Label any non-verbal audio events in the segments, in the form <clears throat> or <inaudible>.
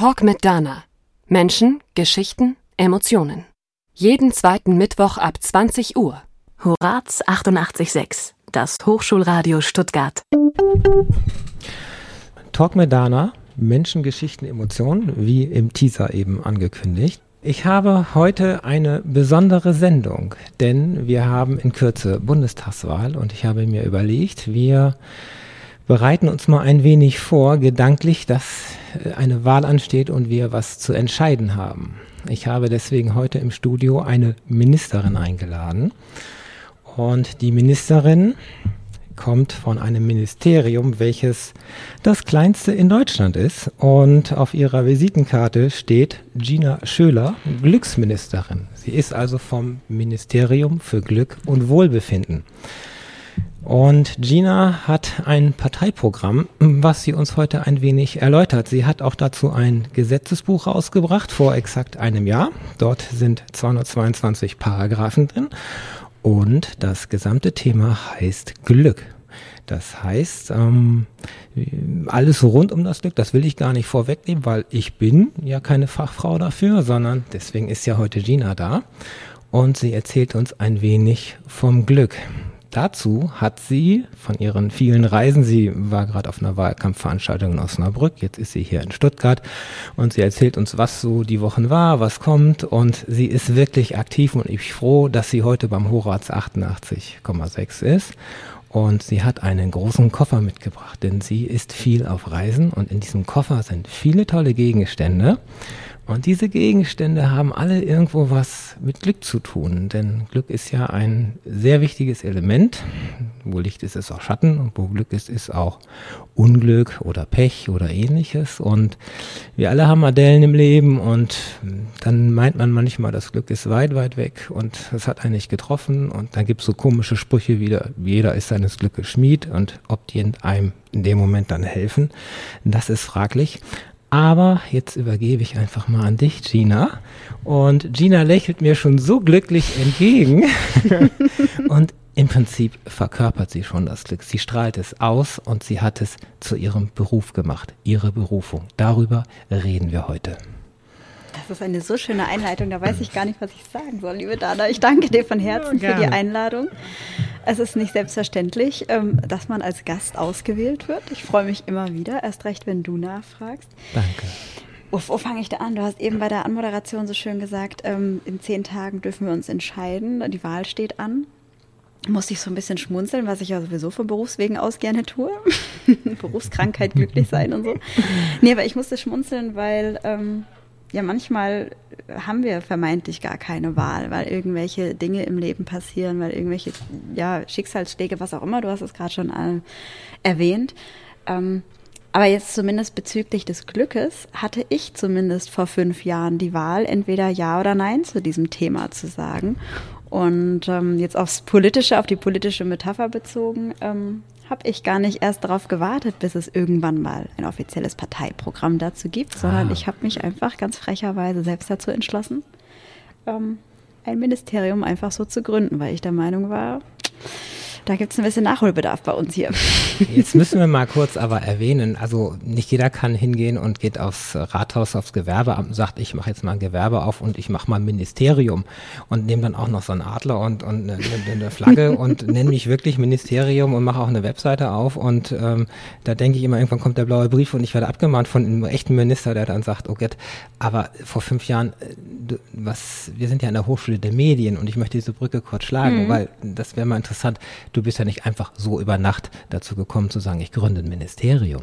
Talk mit Dana. Menschen, Geschichten, Emotionen. Jeden zweiten Mittwoch ab 20 Uhr. Horaz 88.6, das Hochschulradio Stuttgart. Talk mit Dana, Menschen, Geschichten, Emotionen, wie im Teaser eben angekündigt. Ich habe heute eine besondere Sendung, denn wir haben in Kürze Bundestagswahl und ich habe mir überlegt, wir bereiten uns mal ein wenig vor, gedanklich, dass äh, eine Wahl ansteht und wir was zu entscheiden haben. Ich habe deswegen heute im Studio eine Ministerin eingeladen und die Ministerin kommt von einem Ministerium, welches das kleinste in Deutschland ist. Und auf ihrer Visitenkarte steht Gina Schöler, Glücksministerin. Sie ist also vom Ministerium für Glück und Wohlbefinden. Und Gina hat ein Parteiprogramm, was sie uns heute ein wenig erläutert. Sie hat auch dazu ein Gesetzesbuch rausgebracht vor exakt einem Jahr. Dort sind 222 Paragraphen drin. Und das gesamte Thema heißt Glück. Das heißt, ähm, alles rund um das Glück, das will ich gar nicht vorwegnehmen, weil ich bin ja keine Fachfrau dafür, sondern deswegen ist ja heute Gina da. Und sie erzählt uns ein wenig vom Glück. Dazu hat sie von ihren vielen Reisen, sie war gerade auf einer Wahlkampfveranstaltung in Osnabrück, jetzt ist sie hier in Stuttgart und sie erzählt uns, was so die Wochen war, was kommt und sie ist wirklich aktiv und ich bin froh, dass sie heute beim Horaz 88,6 ist und sie hat einen großen Koffer mitgebracht, denn sie ist viel auf Reisen und in diesem Koffer sind viele tolle Gegenstände und diese Gegenstände haben alle irgendwo was mit Glück zu tun, denn Glück ist ja ein sehr wichtiges Element. Wo Licht ist, ist auch Schatten und wo Glück ist, ist auch Unglück oder Pech oder ähnliches. Und wir alle haben Adellen im Leben und dann meint man manchmal, das Glück ist weit, weit weg und es hat einen nicht getroffen. Und dann gibt es so komische Sprüche wie, jeder ist seines Glückes Schmied und ob die in einem in dem Moment dann helfen, das ist fraglich. Aber jetzt übergebe ich einfach mal an dich, Gina. Und Gina lächelt mir schon so glücklich entgegen. <laughs> und im Prinzip verkörpert sie schon das Glück. Sie strahlt es aus und sie hat es zu ihrem Beruf gemacht, ihre Berufung. Darüber reden wir heute. Das ist eine so schöne Einleitung, da weiß ich gar nicht, was ich sagen soll, liebe Dana. Ich danke dir von Herzen ja, für die Einladung. Es ist nicht selbstverständlich, ähm, dass man als Gast ausgewählt wird. Ich freue mich immer wieder, erst recht, wenn du nachfragst. Danke. Wo, wo fange ich da an? Du hast eben bei der Anmoderation so schön gesagt, ähm, in zehn Tagen dürfen wir uns entscheiden. Die Wahl steht an. Musste ich so ein bisschen schmunzeln, was ich ja sowieso von Berufswegen aus gerne tue. <laughs> Berufskrankheit, glücklich sein und so. Nee, aber ich musste schmunzeln, weil ähm, ja, manchmal haben wir vermeintlich gar keine Wahl, weil irgendwelche Dinge im Leben passieren, weil irgendwelche ja, Schicksalsschläge, was auch immer, du hast es gerade schon äh, erwähnt. Ähm, aber jetzt zumindest bezüglich des Glückes hatte ich zumindest vor fünf Jahren die Wahl, entweder Ja oder Nein zu diesem Thema zu sagen. Und ähm, jetzt aufs Politische, auf die politische Metapher bezogen, ähm, habe ich gar nicht erst darauf gewartet, bis es irgendwann mal ein offizielles Parteiprogramm dazu gibt, sondern ah. ich habe mich einfach ganz frecherweise selbst dazu entschlossen, ähm, ein Ministerium einfach so zu gründen, weil ich der Meinung war, da gibt es ein bisschen Nachholbedarf bei uns hier. Jetzt müssen wir mal kurz aber erwähnen, also nicht jeder kann hingehen und geht aufs Rathaus, aufs Gewerbeamt und sagt, ich mache jetzt mal ein Gewerbe auf und ich mache mal ein Ministerium und nehme dann auch noch so einen Adler und, und eine, eine Flagge <laughs> und nenne mich wirklich Ministerium und mache auch eine Webseite auf und ähm, da denke ich immer, irgendwann kommt der blaue Brief und ich werde abgemahnt von einem echten Minister, der dann sagt, oh Gott, aber vor fünf Jahren, äh, was, wir sind ja an der Hochschule der Medien und ich möchte diese Brücke kurz schlagen, mhm. weil das wäre mal interessant. Du bist ja nicht einfach so über Nacht dazu gekommen zu sagen, ich gründe ein Ministerium.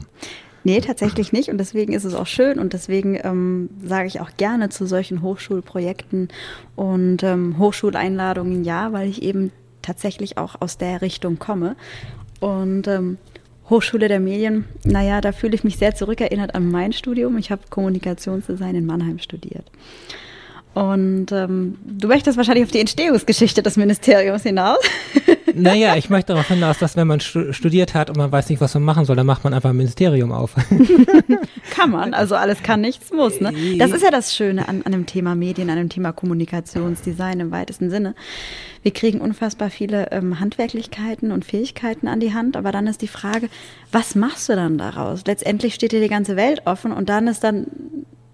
Nee, tatsächlich nicht. Und deswegen ist es auch schön und deswegen ähm, sage ich auch gerne zu solchen Hochschulprojekten und ähm, Hochschuleinladungen ja, weil ich eben tatsächlich auch aus der Richtung komme. Und ähm, Hochschule der Medien, naja, da fühle ich mich sehr zurückerinnert an mein Studium. Ich habe Kommunikationsdesign in Mannheim studiert. Und ähm, du möchtest wahrscheinlich auf die Entstehungsgeschichte des Ministeriums hinaus. <laughs> Naja, ich möchte darauf hinaus, dass wenn man studiert hat und man weiß nicht, was man machen soll, dann macht man einfach ein Ministerium auf. <laughs> <laughs> kann man, also alles kann, nichts muss. Ne? Das ist ja das Schöne an, an dem Thema Medien, an dem Thema Kommunikationsdesign im weitesten Sinne. Wir kriegen unfassbar viele ähm, Handwerklichkeiten und Fähigkeiten an die Hand, aber dann ist die Frage, was machst du dann daraus? Letztendlich steht dir die ganze Welt offen und dann ist dann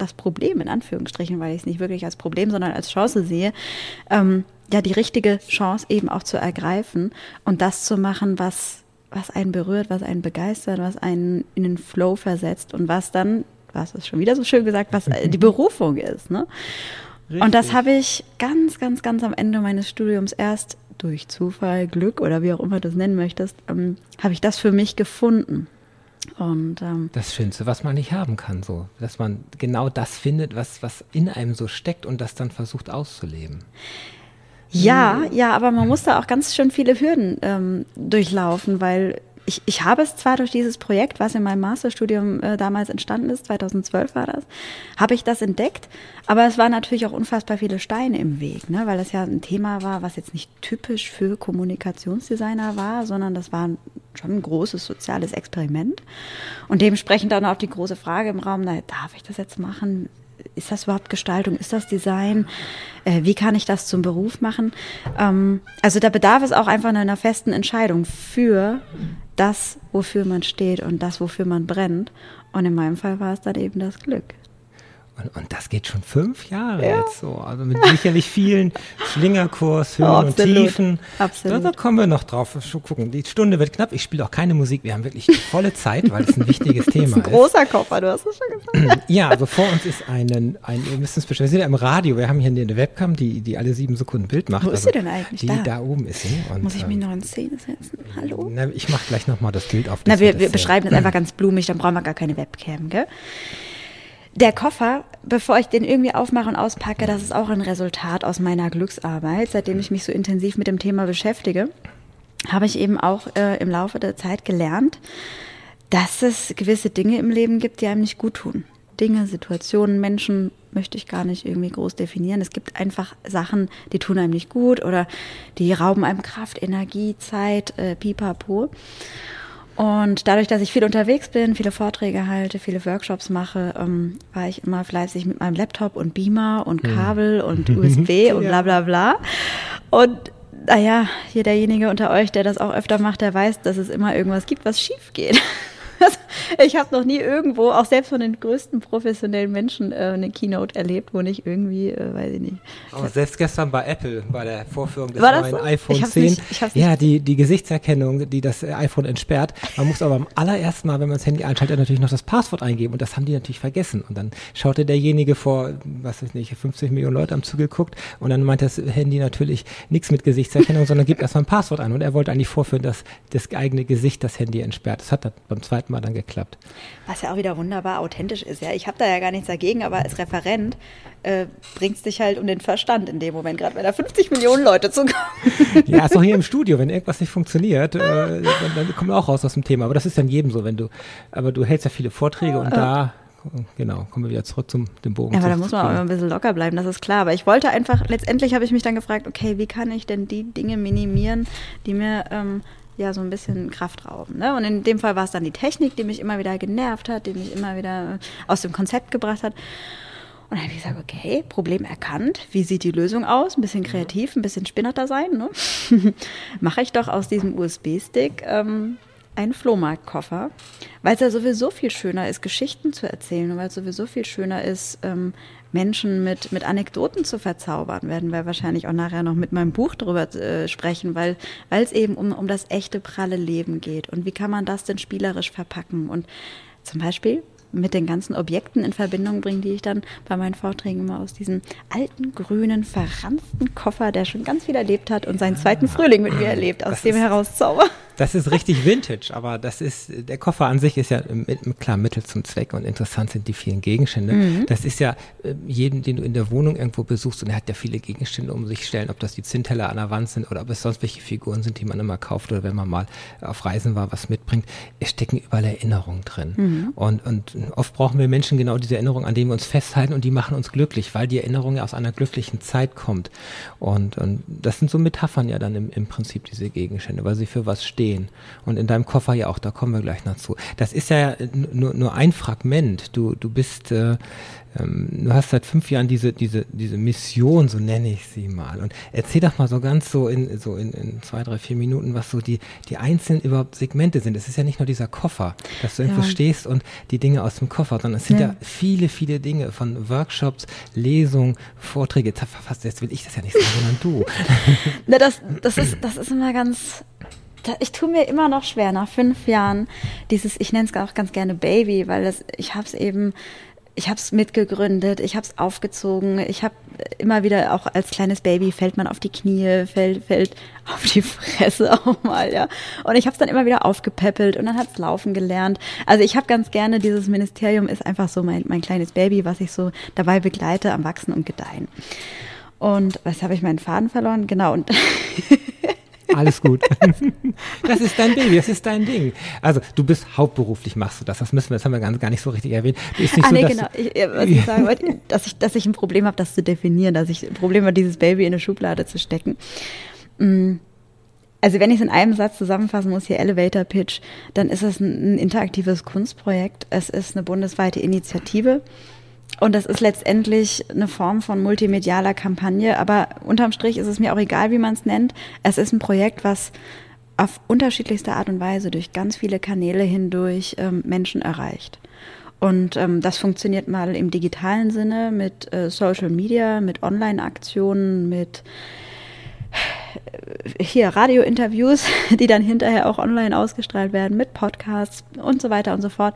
das Problem in Anführungsstrichen, weil ich es nicht wirklich als Problem, sondern als Chance sehe, ähm, ja, die richtige Chance eben auch zu ergreifen und das zu machen, was, was einen berührt, was einen begeistert, was einen in den Flow versetzt und was dann, was ist schon wieder so schön gesagt, was die <laughs> Berufung ist. Ne? Und das habe ich ganz, ganz, ganz am Ende meines Studiums erst durch Zufall, Glück oder wie auch immer du das nennen möchtest, ähm, habe ich das für mich gefunden. Und, ähm, das Schönste, was man nicht haben kann, so, dass man genau das findet, was, was in einem so steckt und das dann versucht auszuleben. Ja, ja, aber man muss da auch ganz schön viele Hürden ähm, durchlaufen, weil ich, ich habe es zwar durch dieses Projekt, was in meinem Masterstudium äh, damals entstanden ist, 2012 war das, habe ich das entdeckt, aber es waren natürlich auch unfassbar viele Steine im Weg, ne, weil das ja ein Thema war, was jetzt nicht typisch für Kommunikationsdesigner war, sondern das war schon ein großes soziales Experiment und dementsprechend dann auch die große Frage im Raum, na, darf ich das jetzt machen? ist das überhaupt Gestaltung? Ist das Design? Äh, wie kann ich das zum Beruf machen? Ähm, also da bedarf es auch einfach einer festen Entscheidung für das, wofür man steht und das, wofür man brennt. Und in meinem Fall war es dann eben das Glück. Und, und, das geht schon fünf Jahre ja. jetzt so. Also mit sicherlich vielen <laughs> Schlingerkurs, Höhen oh, und Tiefen. Absolut. Da, da, kommen wir noch drauf. Schon gucken. Die Stunde wird knapp. Ich spiele auch keine Musik. Wir haben wirklich volle Zeit, weil es ein wichtiges <laughs> Thema ist. Ein großer Koffer, du hast es schon gesagt. <clears throat> ja, also vor uns ist ein, ein ihr müsst es bestimmt, wir sind ja im Radio. Wir haben hier eine Webcam, die, die alle sieben Sekunden Bild macht. Wo ist also, sie denn eigentlich? Die da, da oben ist sie. Und, Muss ich mich ähm, noch in Szene setzen? Hallo? Na, ich mache gleich nochmal das Bild auf. Na, wir, wir beschreiben es einfach ganz blumig, dann brauchen wir gar keine Webcam, gell? Der Koffer, bevor ich den irgendwie aufmache und auspacke, das ist auch ein Resultat aus meiner Glücksarbeit. Seitdem ich mich so intensiv mit dem Thema beschäftige, habe ich eben auch äh, im Laufe der Zeit gelernt, dass es gewisse Dinge im Leben gibt, die einem nicht gut tun. Dinge, Situationen, Menschen möchte ich gar nicht irgendwie groß definieren. Es gibt einfach Sachen, die tun einem nicht gut oder die rauben einem Kraft, Energie, Zeit, äh, pipapo. Und dadurch, dass ich viel unterwegs bin, viele Vorträge halte, viele Workshops mache, ähm, war ich immer fleißig mit meinem Laptop und Beamer und hm. Kabel mhm. und <laughs> USB und bla bla bla. Und naja, hier derjenige unter euch, der das auch öfter macht, der weiß, dass es immer irgendwas gibt, was schief geht. <laughs> <laughs> ich habe noch nie irgendwo, auch selbst von den größten professionellen Menschen, äh, eine Keynote erlebt, wo nicht irgendwie, äh, weiß ich nicht. Aber selbst gestern bei Apple, bei der Vorführung des neuen so? iPhone 10, nicht, ja, die, die Gesichtserkennung, die das iPhone entsperrt. Man muss aber am allerersten Mal, wenn man das Handy einschaltet, natürlich noch das Passwort eingeben und das haben die natürlich vergessen. Und dann schaute derjenige vor, was weiß ich nicht, 50 Millionen Leute am zugeguckt und dann meint das Handy natürlich nichts mit Gesichtserkennung, sondern gibt erstmal ein Passwort ein. Und er wollte eigentlich vorführen, dass das eigene Gesicht das Handy entsperrt. Das hat dann beim zweiten Mal dann geklappt. Was ja auch wieder wunderbar authentisch ist. Ja, ich habe da ja gar nichts dagegen, aber als Referent äh, bringt es dich halt um den Verstand in dem Moment, gerade wenn da 50 Millionen Leute zukommen. <laughs> Ja, ist auch hier im Studio, wenn irgendwas nicht funktioniert, äh, dann, dann kommen wir auch raus aus dem Thema. Aber das ist dann jedem so, wenn du, aber du hältst ja viele Vorträge und da genau, kommen wir wieder zurück zum dem Bogen. Ja, aber da muss man auch immer ein bisschen locker bleiben, das ist klar. Aber ich wollte einfach, letztendlich habe ich mich dann gefragt, okay, wie kann ich denn die Dinge minimieren, die mir ähm, ja so ein bisschen Kraft rauben. Ne? Und in dem Fall war es dann die Technik, die mich immer wieder genervt hat, die mich immer wieder aus dem Konzept gebracht hat. Und dann habe ich gesagt, okay, Problem erkannt. Wie sieht die Lösung aus? Ein bisschen kreativ, ein bisschen spinnerter sein. Ne? <laughs> Mache ich doch aus diesem USB-Stick ähm, einen Flohmarktkoffer, weil es ja sowieso viel schöner ist, Geschichten zu erzählen und weil es sowieso viel schöner ist, ähm, Menschen mit, mit Anekdoten zu verzaubern, werden wir wahrscheinlich auch nachher noch mit meinem Buch darüber äh, sprechen, weil es eben um, um das echte pralle Leben geht. Und wie kann man das denn spielerisch verpacken? Und zum Beispiel mit den ganzen Objekten in Verbindung bringen, die ich dann bei meinen Vorträgen immer aus diesem alten, grünen, verranzten Koffer, der schon ganz viel erlebt hat und seinen zweiten Frühling mit mir erlebt, aus das dem heraus zauber. Das ist richtig Vintage, aber das ist, der Koffer an sich ist ja mit, klar Mittel zum Zweck und interessant sind die vielen Gegenstände. Mhm. Das ist ja äh, jeden, den du in der Wohnung irgendwo besuchst und er hat ja viele Gegenstände um sich stellen, ob das die Zinnteller an der Wand sind oder ob es sonst welche Figuren sind, die man immer kauft oder wenn man mal auf Reisen war, was mitbringt. Es stecken überall Erinnerungen drin. Mhm. Und, und oft brauchen wir Menschen genau diese Erinnerungen, an denen wir uns festhalten und die machen uns glücklich, weil die Erinnerung ja aus einer glücklichen Zeit kommt. Und, und das sind so Metaphern ja dann im, im Prinzip diese Gegenstände, weil sie für was stehen stehen. Und in deinem Koffer ja auch, da kommen wir gleich noch zu. Das ist ja nur, nur ein Fragment. Du, du bist, äh, ähm, du hast seit fünf Jahren diese, diese, diese Mission, so nenne ich sie mal. Und erzähl doch mal so ganz so in, so in, in zwei, drei, vier Minuten, was so die, die einzelnen überhaupt Segmente sind. Es ist ja nicht nur dieser Koffer, dass du irgendwo ja. stehst und die Dinge aus dem Koffer, sondern es sind ja. ja viele, viele Dinge von Workshops, Lesungen, Vorträge. Jetzt, fast, jetzt will ich das ja nicht sagen, sondern du. <laughs> Na, das, das, ist, das ist immer ganz, ich tue mir immer noch schwer nach fünf Jahren dieses, ich nenne es auch ganz gerne Baby, weil das, ich habe es eben ich habe es mitgegründet, ich habe es aufgezogen, ich habe immer wieder auch als kleines Baby fällt man auf die Knie, fällt, fällt <laughs> auf die Fresse auch mal, ja. Und ich habe es dann immer wieder aufgepäppelt und dann hat es laufen gelernt. Also ich habe ganz gerne, dieses Ministerium ist einfach so mein, mein kleines Baby, was ich so dabei begleite am Wachsen und Gedeihen. Und was habe ich meinen Faden verloren? Genau. Und <laughs> Alles gut. <laughs> Das ist dein Baby, das ist dein Ding. Also du bist hauptberuflich machst du das. Das müssen wir, das haben wir gar, gar nicht so richtig erwähnt. Ist nicht ah, so, nee, genau. Ich, was ich <laughs> sagen wollte, dass ich, dass ich ein Problem habe, das zu definieren, dass ich ein Problem habe, dieses Baby in eine Schublade zu stecken. Mm. Also wenn ich es in einem Satz zusammenfassen muss, hier Elevator Pitch, dann ist es ein, ein interaktives Kunstprojekt. Es ist eine bundesweite Initiative und das ist letztendlich eine Form von multimedialer Kampagne, aber unterm Strich ist es mir auch egal, wie man es nennt. Es ist ein Projekt, was auf unterschiedlichste Art und Weise durch ganz viele Kanäle hindurch ähm, Menschen erreicht. Und ähm, das funktioniert mal im digitalen Sinne mit äh, Social Media, mit Online-Aktionen, mit hier Radiointerviews, <laughs> die dann hinterher auch online ausgestrahlt werden, mit Podcasts und so weiter und so fort.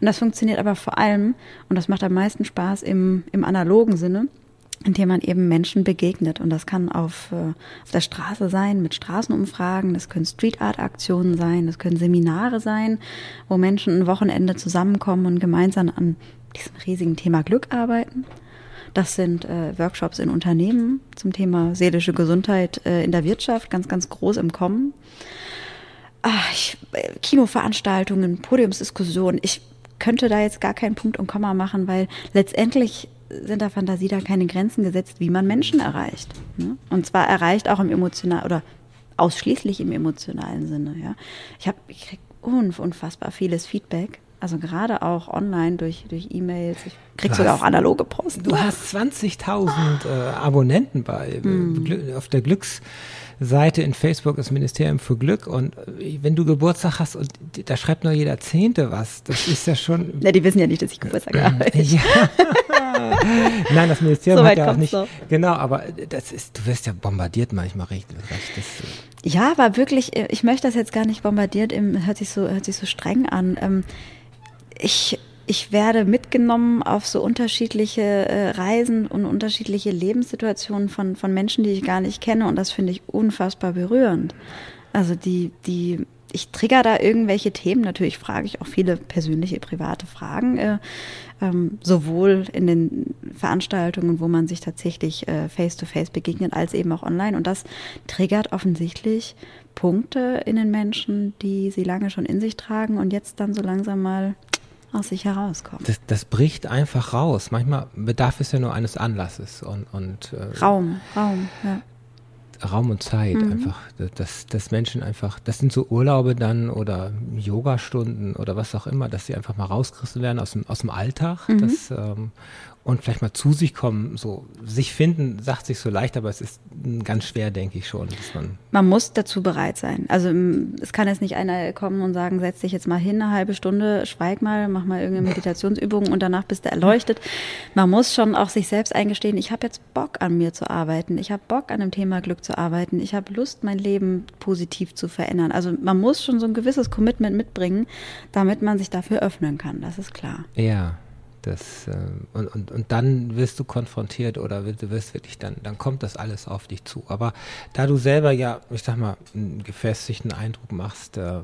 Und das funktioniert aber vor allem, und das macht am meisten Spaß im, im analogen Sinne, indem man eben Menschen begegnet. Und das kann auf, äh, auf der Straße sein, mit Straßenumfragen, das können Street Art Aktionen sein, das können Seminare sein, wo Menschen ein Wochenende zusammenkommen und gemeinsam an diesem riesigen Thema Glück arbeiten. Das sind äh, Workshops in Unternehmen zum Thema seelische Gesundheit äh, in der Wirtschaft, ganz, ganz groß im Kommen. Ach, ich, äh, Kinoveranstaltungen, Podiumsdiskussionen. Ich könnte da jetzt gar keinen Punkt und Komma machen, weil letztendlich sind der Fantasie da keine Grenzen gesetzt, wie man Menschen erreicht. Ne? Und zwar erreicht auch im emotionalen oder ausschließlich im emotionalen Sinne. Ja? Ich ich kriege unfassbar vieles Feedback also gerade auch online durch, durch E-Mails. Ich krieg sogar auch analoge Post. Du hast 20.000 äh, Abonnenten bei mm. auf der Glücksseite in Facebook das Ministerium für Glück und äh, wenn du Geburtstag hast und da schreibt nur jeder Zehnte was, das ist ja schon. <laughs> Ja, die wissen ja nicht, dass ich Geburtstag habe. ja. <laughs> Nein, das Ministerium so hat ja auch nicht. So. Genau, aber das ist, du wirst ja bombardiert manchmal richtig. Das, ja, aber wirklich, äh, ich möchte das jetzt gar nicht bombardiert, hört sich so, hört sich so streng an. Ähm, ich, ich werde mitgenommen auf so unterschiedliche äh, Reisen und unterschiedliche Lebenssituationen von, von Menschen, die ich gar nicht kenne. Und das finde ich unfassbar berührend. Also die, die, ich trigger da irgendwelche Themen. Natürlich frage ich auch viele persönliche, private Fragen, äh, ähm, sowohl in den Veranstaltungen, wo man sich tatsächlich äh, face-to-face -face begegnet, als eben auch online. Und das triggert offensichtlich Punkte in den Menschen, die sie lange schon in sich tragen und jetzt dann so langsam mal aus sich herauskommt. Das, das bricht einfach raus. Manchmal bedarf es ja nur eines Anlasses und, und äh, Raum, Raum, ja. Raum und Zeit mhm. einfach, dass, dass Menschen einfach, das sind so Urlaube dann oder Yogastunden oder was auch immer, dass sie einfach mal rausgerissen werden aus dem, aus dem Alltag mhm. das, ähm, und vielleicht mal zu sich kommen, so sich finden, sagt sich so leicht, aber es ist ganz schwer, denke ich schon. man, man muss dazu bereit sein. Also es kann jetzt nicht einer kommen und sagen, setz dich jetzt mal hin, eine halbe Stunde, schweig mal, mach mal irgendeine Meditationsübung und danach bist du erleuchtet. Man muss schon auch sich selbst eingestehen, ich habe jetzt Bock an mir zu arbeiten, ich habe Bock an dem Thema Glück zu arbeiten, ich habe Lust, mein Leben positiv zu verändern. Also man muss schon so ein gewisses Commitment mitbringen, damit man sich dafür öffnen kann, das ist klar. Ja. Das, äh, und, und, und dann wirst du konfrontiert oder du wirst wirklich dann, dann kommt das alles auf dich zu. Aber da du selber ja, ich sag mal, einen gefestigten Eindruck machst, äh,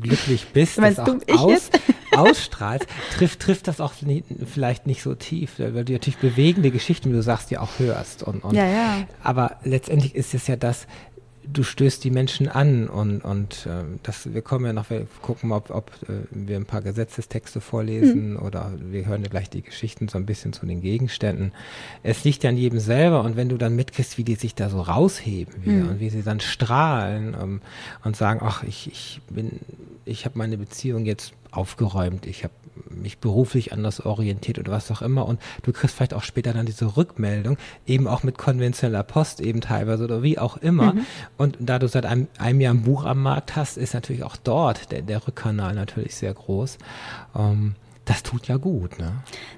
glücklich bist, das auch aus, <laughs> ausstrahlst, trifft, trifft das auch nie, vielleicht nicht so tief, weil du natürlich bewegende Geschichten, wie du sagst, ja auch hörst. Und, und, ja, ja. Aber letztendlich ist es ja das, du stößt die Menschen an und, und äh, das, wir kommen ja noch, wir gucken, ob, ob äh, wir ein paar Gesetzestexte vorlesen mhm. oder wir hören ja gleich die Geschichten so ein bisschen zu den Gegenständen. Es liegt ja an jedem selber und wenn du dann mitkriegst, wie die sich da so rausheben wieder mhm. und wie sie dann strahlen ähm, und sagen, ach, ich, ich bin, ich habe meine Beziehung jetzt aufgeräumt, ich habe mich beruflich anders orientiert oder was auch immer und du kriegst vielleicht auch später dann diese Rückmeldung, eben auch mit konventioneller Post eben teilweise oder wie auch immer. Mhm. Und da du seit einem, einem, Jahr ein Buch am Markt hast, ist natürlich auch dort der, der Rückkanal natürlich sehr groß. Ähm, das tut ja gut, ne?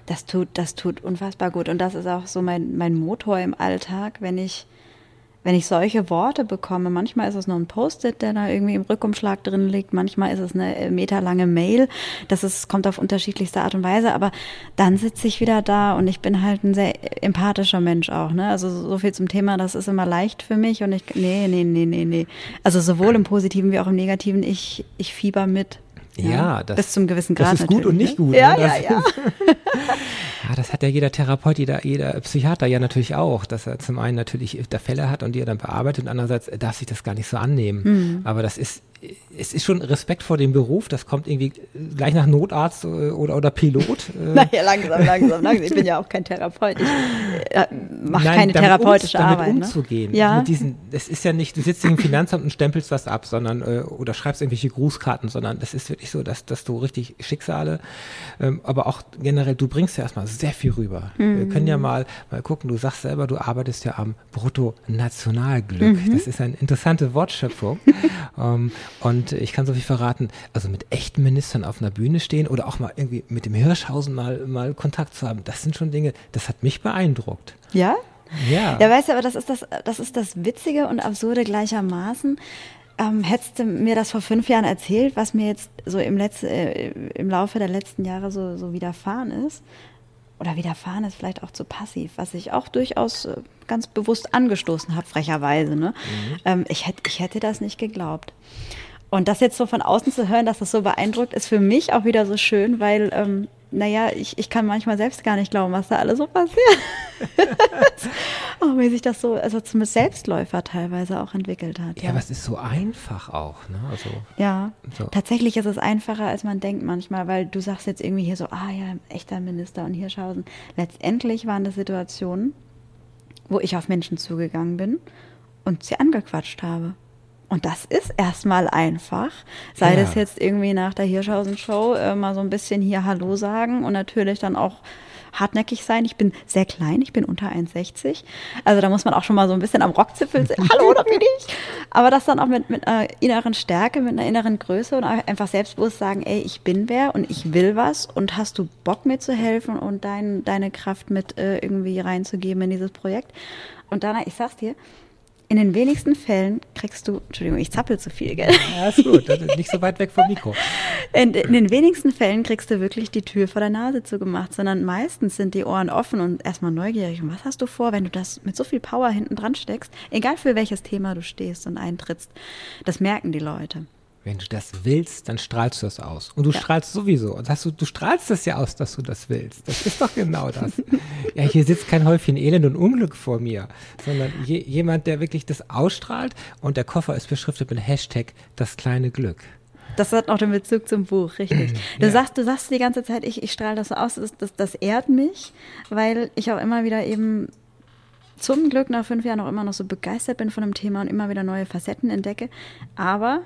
Das tut, das tut unfassbar gut. Und das ist auch so mein, mein Motor im Alltag, wenn ich wenn ich solche Worte bekomme, manchmal ist es nur ein Post-it, der da irgendwie im Rückumschlag drin liegt, manchmal ist es eine äh, meterlange Mail. Das ist, kommt auf unterschiedlichste Art und Weise, aber dann sitze ich wieder da und ich bin halt ein sehr empathischer Mensch auch, ne? Also so viel zum Thema, das ist immer leicht für mich und ich, nee, nee, nee, nee, nee. Also sowohl im Positiven wie auch im Negativen, ich, ich fieber mit. Ja, ja das, bis zum gewissen Grad. Das ist gut und nicht ne? gut. Ja, ne? ja, ja. <laughs> Ja, das hat ja jeder Therapeut, jeder, jeder Psychiater ja natürlich auch, dass er zum einen natürlich da Fälle hat und die er dann bearbeitet und andererseits darf sich das gar nicht so annehmen. Mhm. Aber das ist es ist schon Respekt vor dem Beruf, das kommt irgendwie gleich nach Notarzt äh, oder, oder Pilot. <laughs> Äh. naja, langsam, langsam, langsam. Ich bin ja auch kein Therapeut. Ich äh, mache keine therapeutische um, damit Arbeit. Damit ne? umzugehen. Ne? Ja. Mit diesen, das ist ja nicht, du sitzt im Finanzamt und stempelst was ab, sondern äh, oder schreibst irgendwelche Grußkarten, sondern das ist wirklich so, dass, dass du richtig Schicksale, ähm, aber auch generell, du bringst ja erstmal sehr viel rüber. Mhm. Wir können ja mal, mal gucken, du sagst selber, du arbeitest ja am Bruttonationalglück. Mhm. Das ist eine interessante Wortschöpfung. <laughs> ähm, und ich kann so viel verraten, also mit echten Ministern auf einer Bühne stehen oder auch mal irgendwie mit dem Hirschhausen mal, mal Kontakt zu haben, das sind schon Dinge, das hat mich beeindruckt. Ja? Ja. Ja, weißt du, aber das ist das, das ist das Witzige und Absurde gleichermaßen. Ähm, hättest du mir das vor fünf Jahren erzählt, was mir jetzt so im, Letz-, äh, im Laufe der letzten Jahre so, so widerfahren ist, oder widerfahren ist vielleicht auch zu passiv, was ich auch durchaus äh, ganz bewusst angestoßen habe, frecherweise. Ne? Mhm. Ähm, ich, hätt, ich hätte das nicht geglaubt. Und das jetzt so von außen zu hören, dass das so beeindruckt, ist für mich auch wieder so schön, weil, ähm, naja, ich, ich kann manchmal selbst gar nicht glauben, was da alles so passiert. <laughs> oh, wie sich das so, also zum Selbstläufer teilweise auch entwickelt hat. Ja, ja. aber es ist so einfach auch, ne? Also, ja, so. tatsächlich ist es einfacher, als man denkt manchmal, weil du sagst jetzt irgendwie hier so, ah ja, echter Minister und Hirschhausen. Letztendlich waren das Situationen, wo ich auf Menschen zugegangen bin und sie angequatscht habe. Und das ist erstmal einfach. Sei ja. das jetzt irgendwie nach der Hirschhausen-Show äh, mal so ein bisschen hier Hallo sagen und natürlich dann auch hartnäckig sein. Ich bin sehr klein, ich bin unter 1,60. Also da muss man auch schon mal so ein bisschen am Rockzipfel sein. <laughs> Hallo, da bin ich. Aber das dann auch mit, mit einer inneren Stärke, mit einer inneren Größe und einfach selbstbewusst sagen, ey, ich bin wer und ich will was und hast du Bock mir zu helfen und dein, deine Kraft mit äh, irgendwie reinzugeben in dieses Projekt. Und dann, ich sag's dir, in den wenigsten Fällen kriegst du, Entschuldigung, ich zappel zu viel, gell? Ja, ist gut, nicht so weit weg vom Mikro. In, in, den wenigsten Fällen kriegst du wirklich die Tür vor der Nase zugemacht, sondern meistens sind die Ohren offen und erstmal neugierig. Und was hast du vor, wenn du das mit so viel Power hinten dran steckst? Egal für welches Thema du stehst und eintrittst. Das merken die Leute. Wenn du das willst, dann strahlst du das aus. Und du ja. strahlst sowieso. Und hast du, du strahlst das ja aus, dass du das willst. Das ist doch genau das. <laughs> ja, hier sitzt kein Häufchen Elend und Unglück vor mir, sondern je, jemand, der wirklich das ausstrahlt. Und der Koffer ist beschriftet mit Hashtag das kleine Glück. Das hat auch den Bezug zum Buch, richtig. Du ja. sagst, du sagst die ganze Zeit, ich, ich strahle das so aus, das, das, das ehrt mich, weil ich auch immer wieder eben zum Glück nach fünf Jahren auch immer noch so begeistert bin von dem Thema und immer wieder neue Facetten entdecke. Aber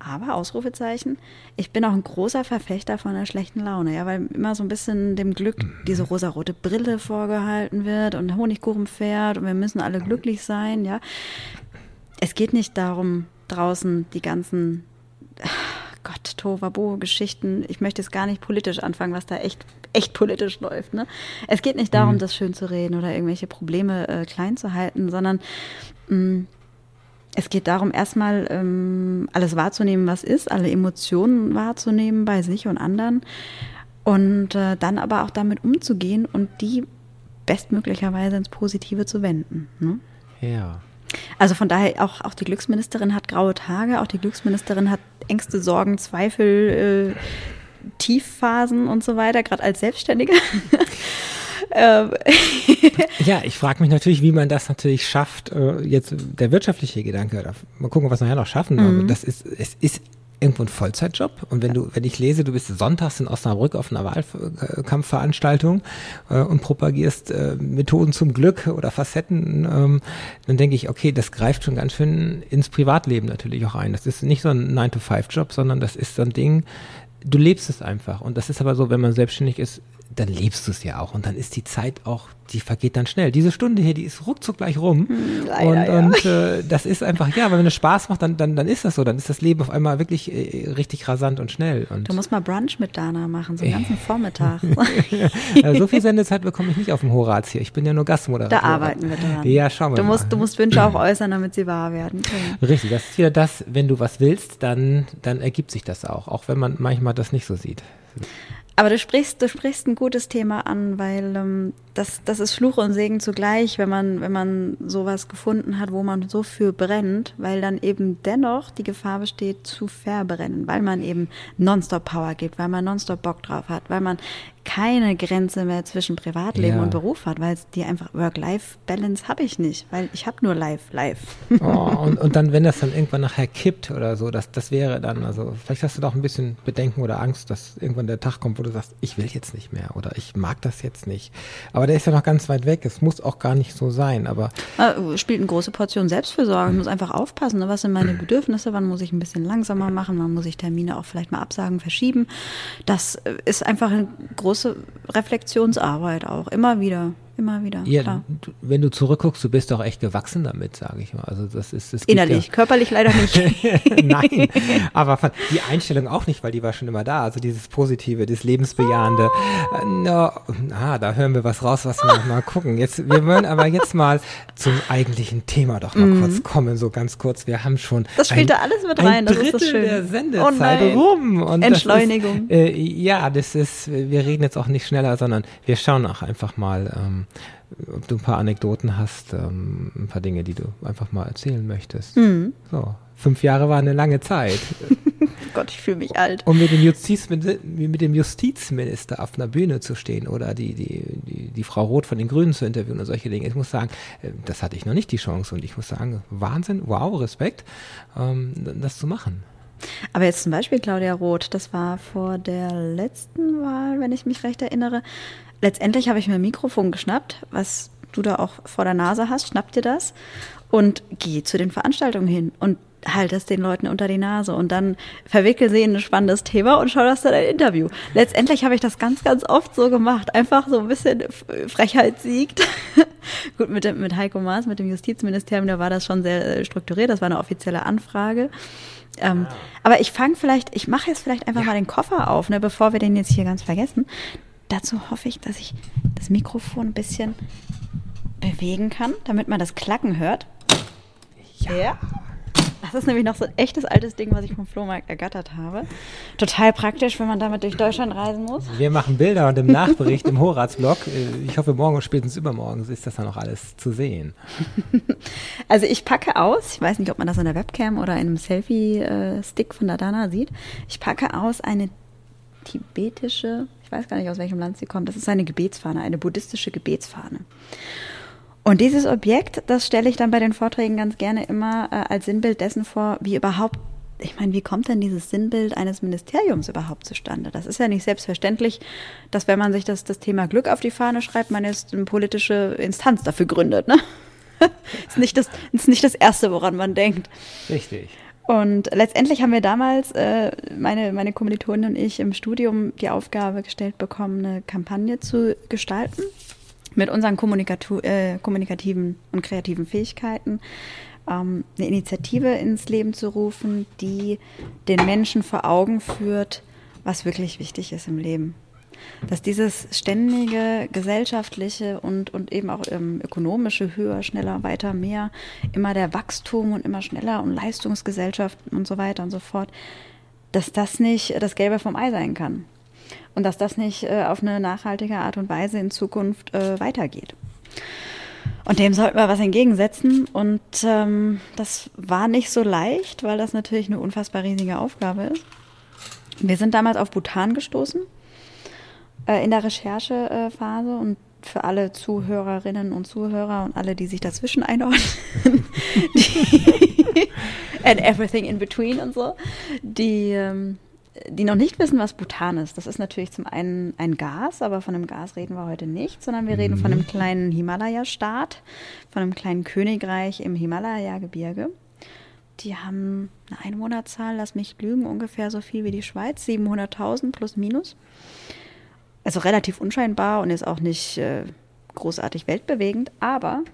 aber, Ausrufezeichen, ich bin auch ein großer Verfechter von der schlechten Laune, ja, weil immer so ein bisschen dem Glück mhm. diese rosarote Brille vorgehalten wird und Honigkuchenpferd und wir müssen alle glücklich sein, ja. Es geht nicht darum, draußen die ganzen Gott, Tovabo-Geschichten, ich möchte es gar nicht politisch anfangen, was da echt, echt politisch läuft. Ne? Es geht nicht darum, mhm. das schön zu reden oder irgendwelche Probleme äh, klein zu halten, sondern mh, mm, es geht darum, erstmal ähm, alles wahrzunehmen, was ist, alle Emotionen wahrzunehmen bei sich und anderen und äh, dann aber auch damit umzugehen und die bestmöglicherweise ins Positive zu wenden. Ne? Ja. Also von daher, auch, auch die Glücksministerin hat graue Tage, auch die Glücksministerin hat Ängste, Sorgen, Zweifel, äh, Tiefphasen und so weiter, gerade als Selbstständige. <laughs> Ähm. <laughs> ja, ich frage mich natürlich, wie man das natürlich schafft. Äh, jetzt der wirtschaftliche Gedanke, mal gucken, was wir nachher noch schaffen. Mhm. das ist, es ist irgendwo ein Vollzeitjob. Und wenn du, wenn ich lese, du bist sonntags in Osnabrück auf einer Wahlkampfveranstaltung äh, und propagierst äh, Methoden zum Glück oder Facetten, ähm, dann denke ich, okay, das greift schon ganz schön ins Privatleben natürlich auch ein. Das ist nicht so ein 9-to-5-Job, sondern das ist so ein Ding, du lebst es einfach. Und das ist aber so, wenn man selbstständig ist, dann lebst du es ja auch. Und dann ist die Zeit auch die vergeht dann schnell. Diese Stunde hier, die ist ruckzuck gleich rum. Hm, leider, und und ja. äh, das ist einfach, ja, wenn es Spaß macht, dann, dann, dann ist das so. Dann ist das Leben auf einmal wirklich äh, richtig rasant und schnell. Und du musst mal Brunch mit Dana machen, so einen ganzen Vormittag. <laughs> ja, so viel Sendezeit bekomme ich nicht auf dem Horaz hier. Ich bin ja nur Gastmoderator. Da arbeiten wir dran. Ja, schauen wir du mal. Musst, du musst Wünsche auch äußern, damit sie wahr werden. Okay. Richtig, das ist wieder das, wenn du was willst, dann, dann ergibt sich das auch. Auch wenn man manchmal das nicht so sieht. Aber du sprichst, du sprichst ein gutes Thema an, weil ähm, das, das ist Fluch und Segen zugleich, wenn man, wenn man sowas gefunden hat, wo man so für brennt, weil dann eben dennoch die Gefahr besteht, zu verbrennen, weil man eben nonstop Power gibt, weil man nonstop Bock drauf hat, weil man keine Grenze mehr zwischen Privatleben ja. und Beruf hat, weil es die einfach Work-Life-Balance habe ich nicht, weil ich habe nur Life, Life. Oh, und, und dann, wenn das dann irgendwann nachher kippt oder so, das, das wäre dann, also vielleicht hast du doch ein bisschen Bedenken oder Angst, dass irgendwann der Tag kommt, wo du sagst, ich will jetzt nicht mehr oder ich mag das jetzt nicht. Aber der ist ja noch ganz weit weg, es muss auch gar nicht so sein, aber. Äh, spielt eine große Portion Selbstfürsorge, ich muss einfach aufpassen, ne? was sind meine Bedürfnisse, wann muss ich ein bisschen langsamer machen, wann muss ich Termine auch vielleicht mal absagen, verschieben. Das äh, ist einfach ein großes große Reflexionsarbeit auch, immer wieder immer wieder. Ja, klar. wenn du zurückguckst, du bist doch echt gewachsen damit, sage ich mal. Also das ist das innerlich, ja, körperlich leider nicht. <laughs> Nein, <laughs> aber die Einstellung auch nicht, weil die war schon immer da. Also dieses Positive, dieses lebensbejahende. Oh. No, ah, da hören wir was raus, was wir noch mal gucken. Jetzt, wir wollen aber jetzt mal zum eigentlichen Thema doch mal mm. kurz kommen, so ganz kurz. Wir haben schon das spielt ein, da alles mit rein. Das ist das schön. der Sendezeit oh rum. Und Entschleunigung. Das ist, äh, ja, das ist. Wir reden jetzt auch nicht schneller, sondern wir schauen auch einfach mal. Ähm, ob du ein paar Anekdoten hast, ähm, ein paar Dinge, die du einfach mal erzählen möchtest. Mhm. So, fünf Jahre war eine lange Zeit. <laughs> Gott, ich fühle mich alt. Um mit dem, mit dem, Justizminister auf einer Bühne zu stehen oder die, die, die, die, Frau Roth von den Grünen zu interviewen und solche Dinge. Ich muss sagen, äh, das hatte ich noch nicht die Chance und ich muss sagen, Wahnsinn, wow, Respekt, ähm, das zu machen. Aber jetzt zum Beispiel Claudia Roth, das war vor der letzten Wahl, wenn ich mich recht erinnere, letztendlich habe ich mir ein Mikrofon geschnappt, was du da auch vor der Nase hast, schnapp dir das und geh zu den Veranstaltungen hin und halt es den Leuten unter die Nase und dann verwickel sie in ein spannendes Thema und schau das dann ein Interview. Letztendlich habe ich das ganz, ganz oft so gemacht. Einfach so ein bisschen Frechheit siegt. <laughs> Gut, mit, mit Heiko Maas, mit dem Justizministerium, da war das schon sehr äh, strukturiert. Das war eine offizielle Anfrage. Ähm, ja. Aber ich fange vielleicht, ich mache jetzt vielleicht einfach ja. mal den Koffer auf, ne, bevor wir den jetzt hier ganz vergessen dazu hoffe ich, dass ich das Mikrofon ein bisschen bewegen kann, damit man das Klacken hört. Ja. ja. Das ist nämlich noch so ein echtes altes Ding, was ich vom Flohmarkt ergattert habe. Total praktisch, wenn man damit durch Deutschland reisen muss. Wir machen Bilder und im Nachbericht im Horatsblog, äh, ich hoffe morgen spätestens übermorgen ist das dann auch alles zu sehen. <laughs> Also ich packe aus, ich weiß nicht, ob man das in der Webcam oder in einem Selfie-Stick von der Dana sieht, ich packe aus eine tibetische ich weiß gar nicht, aus welchem Land sie kommt. Das ist eine Gebetsfahne, eine buddhistische Gebetsfahne. Und dieses Objekt, das stelle ich dann bei den Vorträgen ganz gerne immer äh, als Sinnbild dessen vor, wie überhaupt, ich meine, wie kommt denn dieses Sinnbild eines Ministeriums überhaupt zustande? Das ist ja nicht selbstverständlich, dass wenn man sich das, das Thema Glück auf die Fahne schreibt, man jetzt eine politische Instanz dafür gründet. Ne? <laughs> ist, nicht das, ist nicht das Erste, woran man denkt. Richtig. Und letztendlich haben wir damals, äh, meine, meine Kommilitonin und ich, im Studium die Aufgabe gestellt bekommen, eine Kampagne zu gestalten mit unseren äh, kommunikativen und kreativen Fähigkeiten, ähm, eine Initiative ins Leben zu rufen, die den Menschen vor Augen führt, was wirklich wichtig ist im Leben dass dieses ständige gesellschaftliche und, und eben auch ähm, ökonomische höher, schneller, weiter, mehr, immer der Wachstum und immer schneller und Leistungsgesellschaften und so weiter und so fort, dass das nicht das Gelbe vom Ei sein kann. Und dass das nicht äh, auf eine nachhaltige Art und Weise in Zukunft äh, weitergeht. Und dem sollten wir was entgegensetzen. Und ähm, das war nicht so leicht, weil das natürlich eine unfassbar riesige Aufgabe ist. Wir sind damals auf Bhutan gestoßen äh, in der Recherchephase und für alle Zuhörerinnen und Zuhörer und alle, die sich dazwischen einordnen. <laughs> <laughs> and everything in between und so. Die, ähm, die noch nicht wissen, was Bhutan ist. Das ist natürlich zum einen ein Gas, aber von einem Gas reden wir heute nicht, sondern wir reden von einem kleinen Himalaya-Staat, von einem kleinen Königreich im Himalaya-Gebirge. Die haben eine Einwohnerzahl, lass mich lügen, ungefähr so viel wie die Schweiz, 700.000 plus minus. Also relativ unscheinbar und ist auch nicht äh, großartig weltbewegend, aber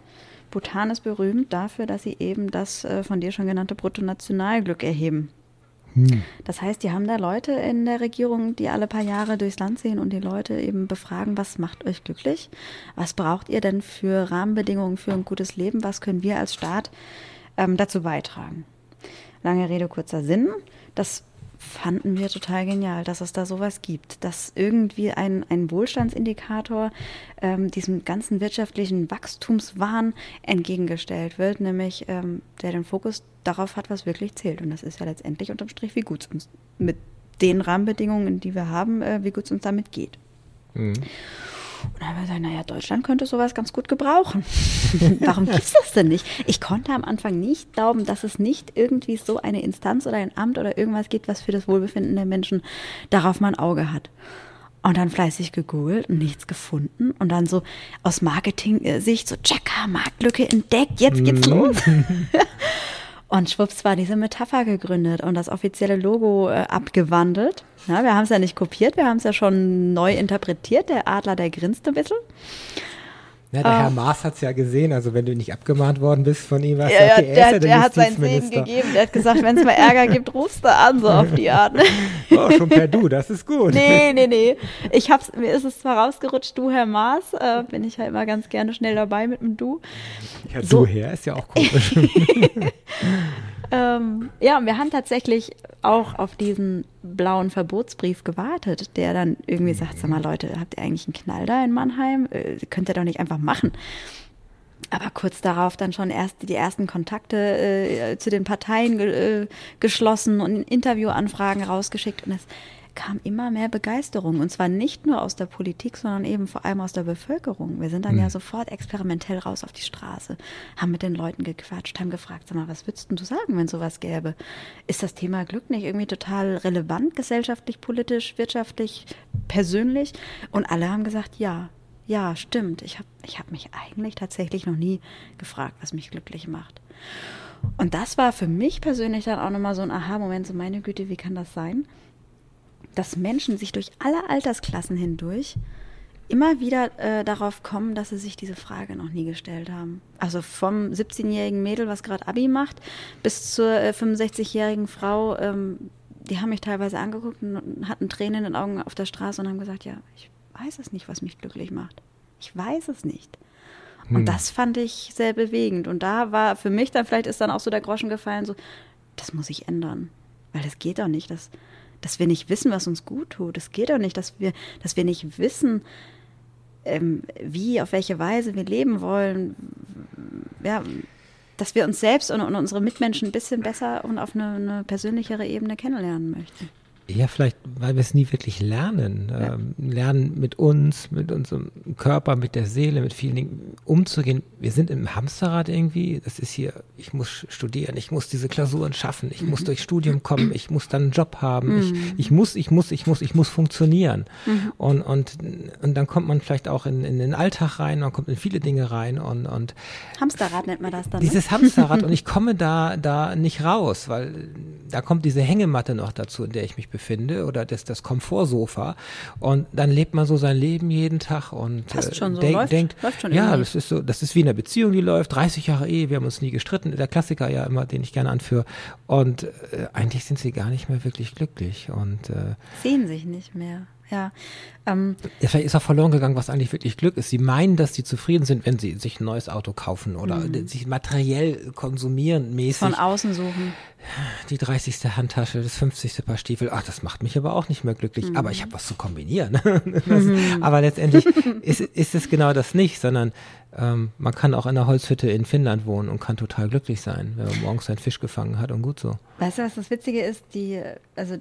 Bhutan ist berühmt dafür, dass sie eben das äh, von dir schon genannte Bruttonationalglück erheben. Hm. Das heißt, die haben da Leute in der Regierung, die alle paar Jahre durchs Land sehen und die Leute eben befragen, was macht euch glücklich? Was braucht ihr denn für Rahmenbedingungen für ein gutes Leben? Was können wir als Staat ähm, dazu beitragen? Lange Rede, kurzer Sinn. Das fanden wir total genial, dass es da sowas gibt, dass irgendwie ein, ein Wohlstandsindikator ähm, diesem ganzen wirtschaftlichen Wachstumswahn entgegengestellt wird, nämlich ähm, der den Fokus darauf hat, was wirklich zählt. Und das ist ja letztendlich unterm Strich, wie gut es uns mit den Rahmenbedingungen, die wir haben, äh, wie gut es uns damit geht. Mhm. Und dann haben wir gesagt, naja, Deutschland könnte sowas ganz gut gebrauchen. <laughs> Warum gibt es das denn nicht? Ich konnte am Anfang nicht glauben, dass es nicht irgendwie so eine Instanz oder ein Amt oder irgendwas gibt, was für das Wohlbefinden der Menschen darauf mal ein Auge hat. Und dann fleißig gegoogelt und nichts gefunden. Und dann so aus Marketing-Sicht so, Checker, Marktlücke entdeckt, jetzt geht's mhm. los. <laughs> Und schwupps war diese Metapher gegründet und das offizielle Logo äh, abgewandelt. Ja, wir haben es ja nicht kopiert, wir haben es ja schon neu interpretiert. Der Adler, der grinst ein bisschen. Ja, der Herr ah. Maas hat es ja gesehen, also wenn du nicht abgemahnt worden bist von ihm, was ja, ja, okay, der, der, der hat seinen Segen gegeben, der hat gesagt, wenn es mal Ärger gibt, rufst du an, so auf die Art. <laughs> oh, schon per Du, das ist gut. Nee, nee, nee. Ich hab's, mir ist es zwar rausgerutscht, du Herr Maas, äh, bin ich halt immer ganz gerne schnell dabei mit dem Du. Ja, so. du Herr ist ja auch komisch. <laughs> <laughs> ähm, ja, und wir haben tatsächlich auch auf diesen blauen Verbotsbrief gewartet, der dann irgendwie sagt, sag mal Leute, habt ihr eigentlich einen Knall da in Mannheim? Äh, könnt ihr doch nicht einfach machen. Aber kurz darauf dann schon erst die ersten Kontakte äh, zu den Parteien ge äh, geschlossen und Interviewanfragen rausgeschickt und es kam immer mehr Begeisterung. Und zwar nicht nur aus der Politik, sondern eben vor allem aus der Bevölkerung. Wir sind dann mhm. ja sofort experimentell raus auf die Straße, haben mit den Leuten gequatscht, haben gefragt, sag mal, was würdest du sagen, wenn sowas gäbe? Ist das Thema Glück nicht irgendwie total relevant, gesellschaftlich, politisch, wirtschaftlich, persönlich? Und alle haben gesagt, ja. Ja, stimmt. Ich habe ich hab mich eigentlich tatsächlich noch nie gefragt, was mich glücklich macht. Und das war für mich persönlich dann auch nochmal so ein Aha-Moment, so meine Güte, wie kann das sein? Dass Menschen sich durch alle Altersklassen hindurch immer wieder äh, darauf kommen, dass sie sich diese Frage noch nie gestellt haben. Also vom 17-jährigen Mädel, was gerade Abi macht, bis zur äh, 65-jährigen Frau, ähm, die haben mich teilweise angeguckt und hatten Tränen in den Augen auf der Straße und haben gesagt, ja, ich weiß es nicht, was mich glücklich macht. Ich weiß es nicht. Hm. Und das fand ich sehr bewegend. Und da war für mich dann, vielleicht ist dann auch so der Groschen gefallen, so, das muss ich ändern. Weil das geht doch nicht. Das, dass wir nicht wissen, was uns gut tut. Es geht doch nicht, dass wir, dass wir nicht wissen, ähm, wie, auf welche Weise wir leben wollen. Ja, dass wir uns selbst und, und unsere Mitmenschen ein bisschen besser und auf eine, eine persönlichere Ebene kennenlernen möchten. Ja, vielleicht, weil wir es nie wirklich lernen. Ja. Ähm, lernen mit uns, mit unserem Körper, mit der Seele, mit vielen Dingen umzugehen. Wir sind im Hamsterrad irgendwie. Das ist hier, ich muss studieren, ich muss diese Klausuren schaffen, ich mhm. muss durch Studium kommen, ich muss dann einen Job haben, mhm. ich, ich muss, ich muss, ich muss, ich muss funktionieren. Mhm. Und, und, und dann kommt man vielleicht auch in, in den Alltag rein, man kommt in viele Dinge rein und, und Hamsterrad nennt man das dann. Dieses ne? Hamsterrad <laughs> und ich komme da, da nicht raus, weil da kommt diese Hängematte noch dazu, in der ich mich befinde oder das, das Komfortsofa. Und dann lebt man so sein Leben jeden Tag und Passt äh, schon so, denk, läuft, denkt, läuft schon ja, das ist so, das ist wie eine Beziehung, die läuft, 30 Jahre Ehe, wir haben uns nie gestritten, der Klassiker ja immer, den ich gerne anführe. Und äh, eigentlich sind sie gar nicht mehr wirklich glücklich und äh, sehen sich nicht mehr ja. Ähm, ja, vielleicht ist auch verloren gegangen, was eigentlich wirklich Glück ist. Sie meinen, dass sie zufrieden sind, wenn sie sich ein neues Auto kaufen oder mhm. sich materiell konsumieren mäßig. Von außen suchen. Die 30. Handtasche, das 50. Paar Stiefel. Ach, das macht mich aber auch nicht mehr glücklich. Mhm. Aber ich habe was zu kombinieren. <laughs> das, mhm. Aber letztendlich ist, ist es genau das nicht, sondern ähm, man kann auch in einer Holzhütte in Finnland wohnen und kann total glücklich sein, wenn man morgens seinen Fisch gefangen hat und gut so. Weißt du, was das Witzige ist? Die, also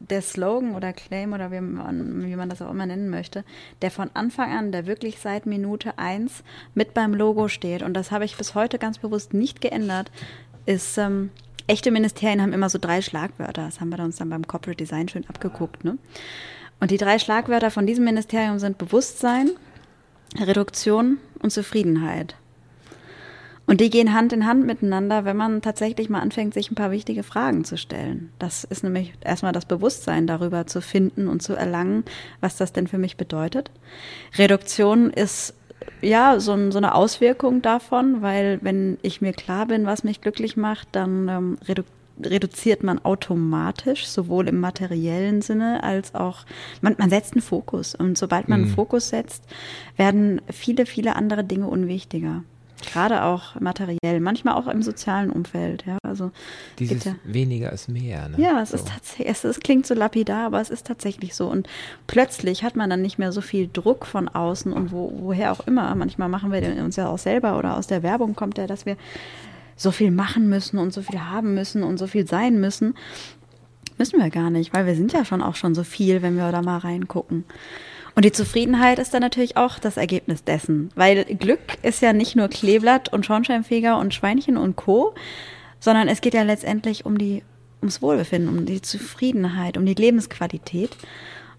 der Slogan oder Claim oder wie man, wie man das auch immer nennen möchte, der von Anfang an, der wirklich seit Minute eins mit beim Logo steht, und das habe ich bis heute ganz bewusst nicht geändert, ist, ähm, echte Ministerien haben immer so drei Schlagwörter. Das haben wir uns dann beim Corporate Design schön abgeguckt. Ne? Und die drei Schlagwörter von diesem Ministerium sind Bewusstsein, Reduktion und Zufriedenheit. Und die gehen Hand in Hand miteinander, wenn man tatsächlich mal anfängt, sich ein paar wichtige Fragen zu stellen. Das ist nämlich erstmal das Bewusstsein darüber zu finden und zu erlangen, was das denn für mich bedeutet. Reduktion ist ja so, so eine Auswirkung davon, weil wenn ich mir klar bin, was mich glücklich macht, dann ähm, redu reduziert man automatisch, sowohl im materiellen Sinne als auch, man, man setzt einen Fokus. Und sobald man einen mhm. Fokus setzt, werden viele, viele andere Dinge unwichtiger. Gerade auch materiell, manchmal auch im sozialen Umfeld. Ja, also Dieses ja, weniger ist mehr. Ne? Ja, es so. ist tatsächlich, es, es klingt so lapidar, aber es ist tatsächlich so. Und plötzlich hat man dann nicht mehr so viel Druck von außen und wo, woher auch immer. Manchmal machen wir den uns ja auch selber oder aus der Werbung kommt ja, dass wir so viel machen müssen und so viel haben müssen und so viel sein müssen. Müssen wir gar nicht, weil wir sind ja schon auch schon so viel, wenn wir da mal reingucken. Und die Zufriedenheit ist dann natürlich auch das Ergebnis dessen, weil Glück ist ja nicht nur Kleeblatt und Schornsteinfeger und Schweinchen und Co., sondern es geht ja letztendlich um die ums Wohlbefinden, um die Zufriedenheit, um die Lebensqualität.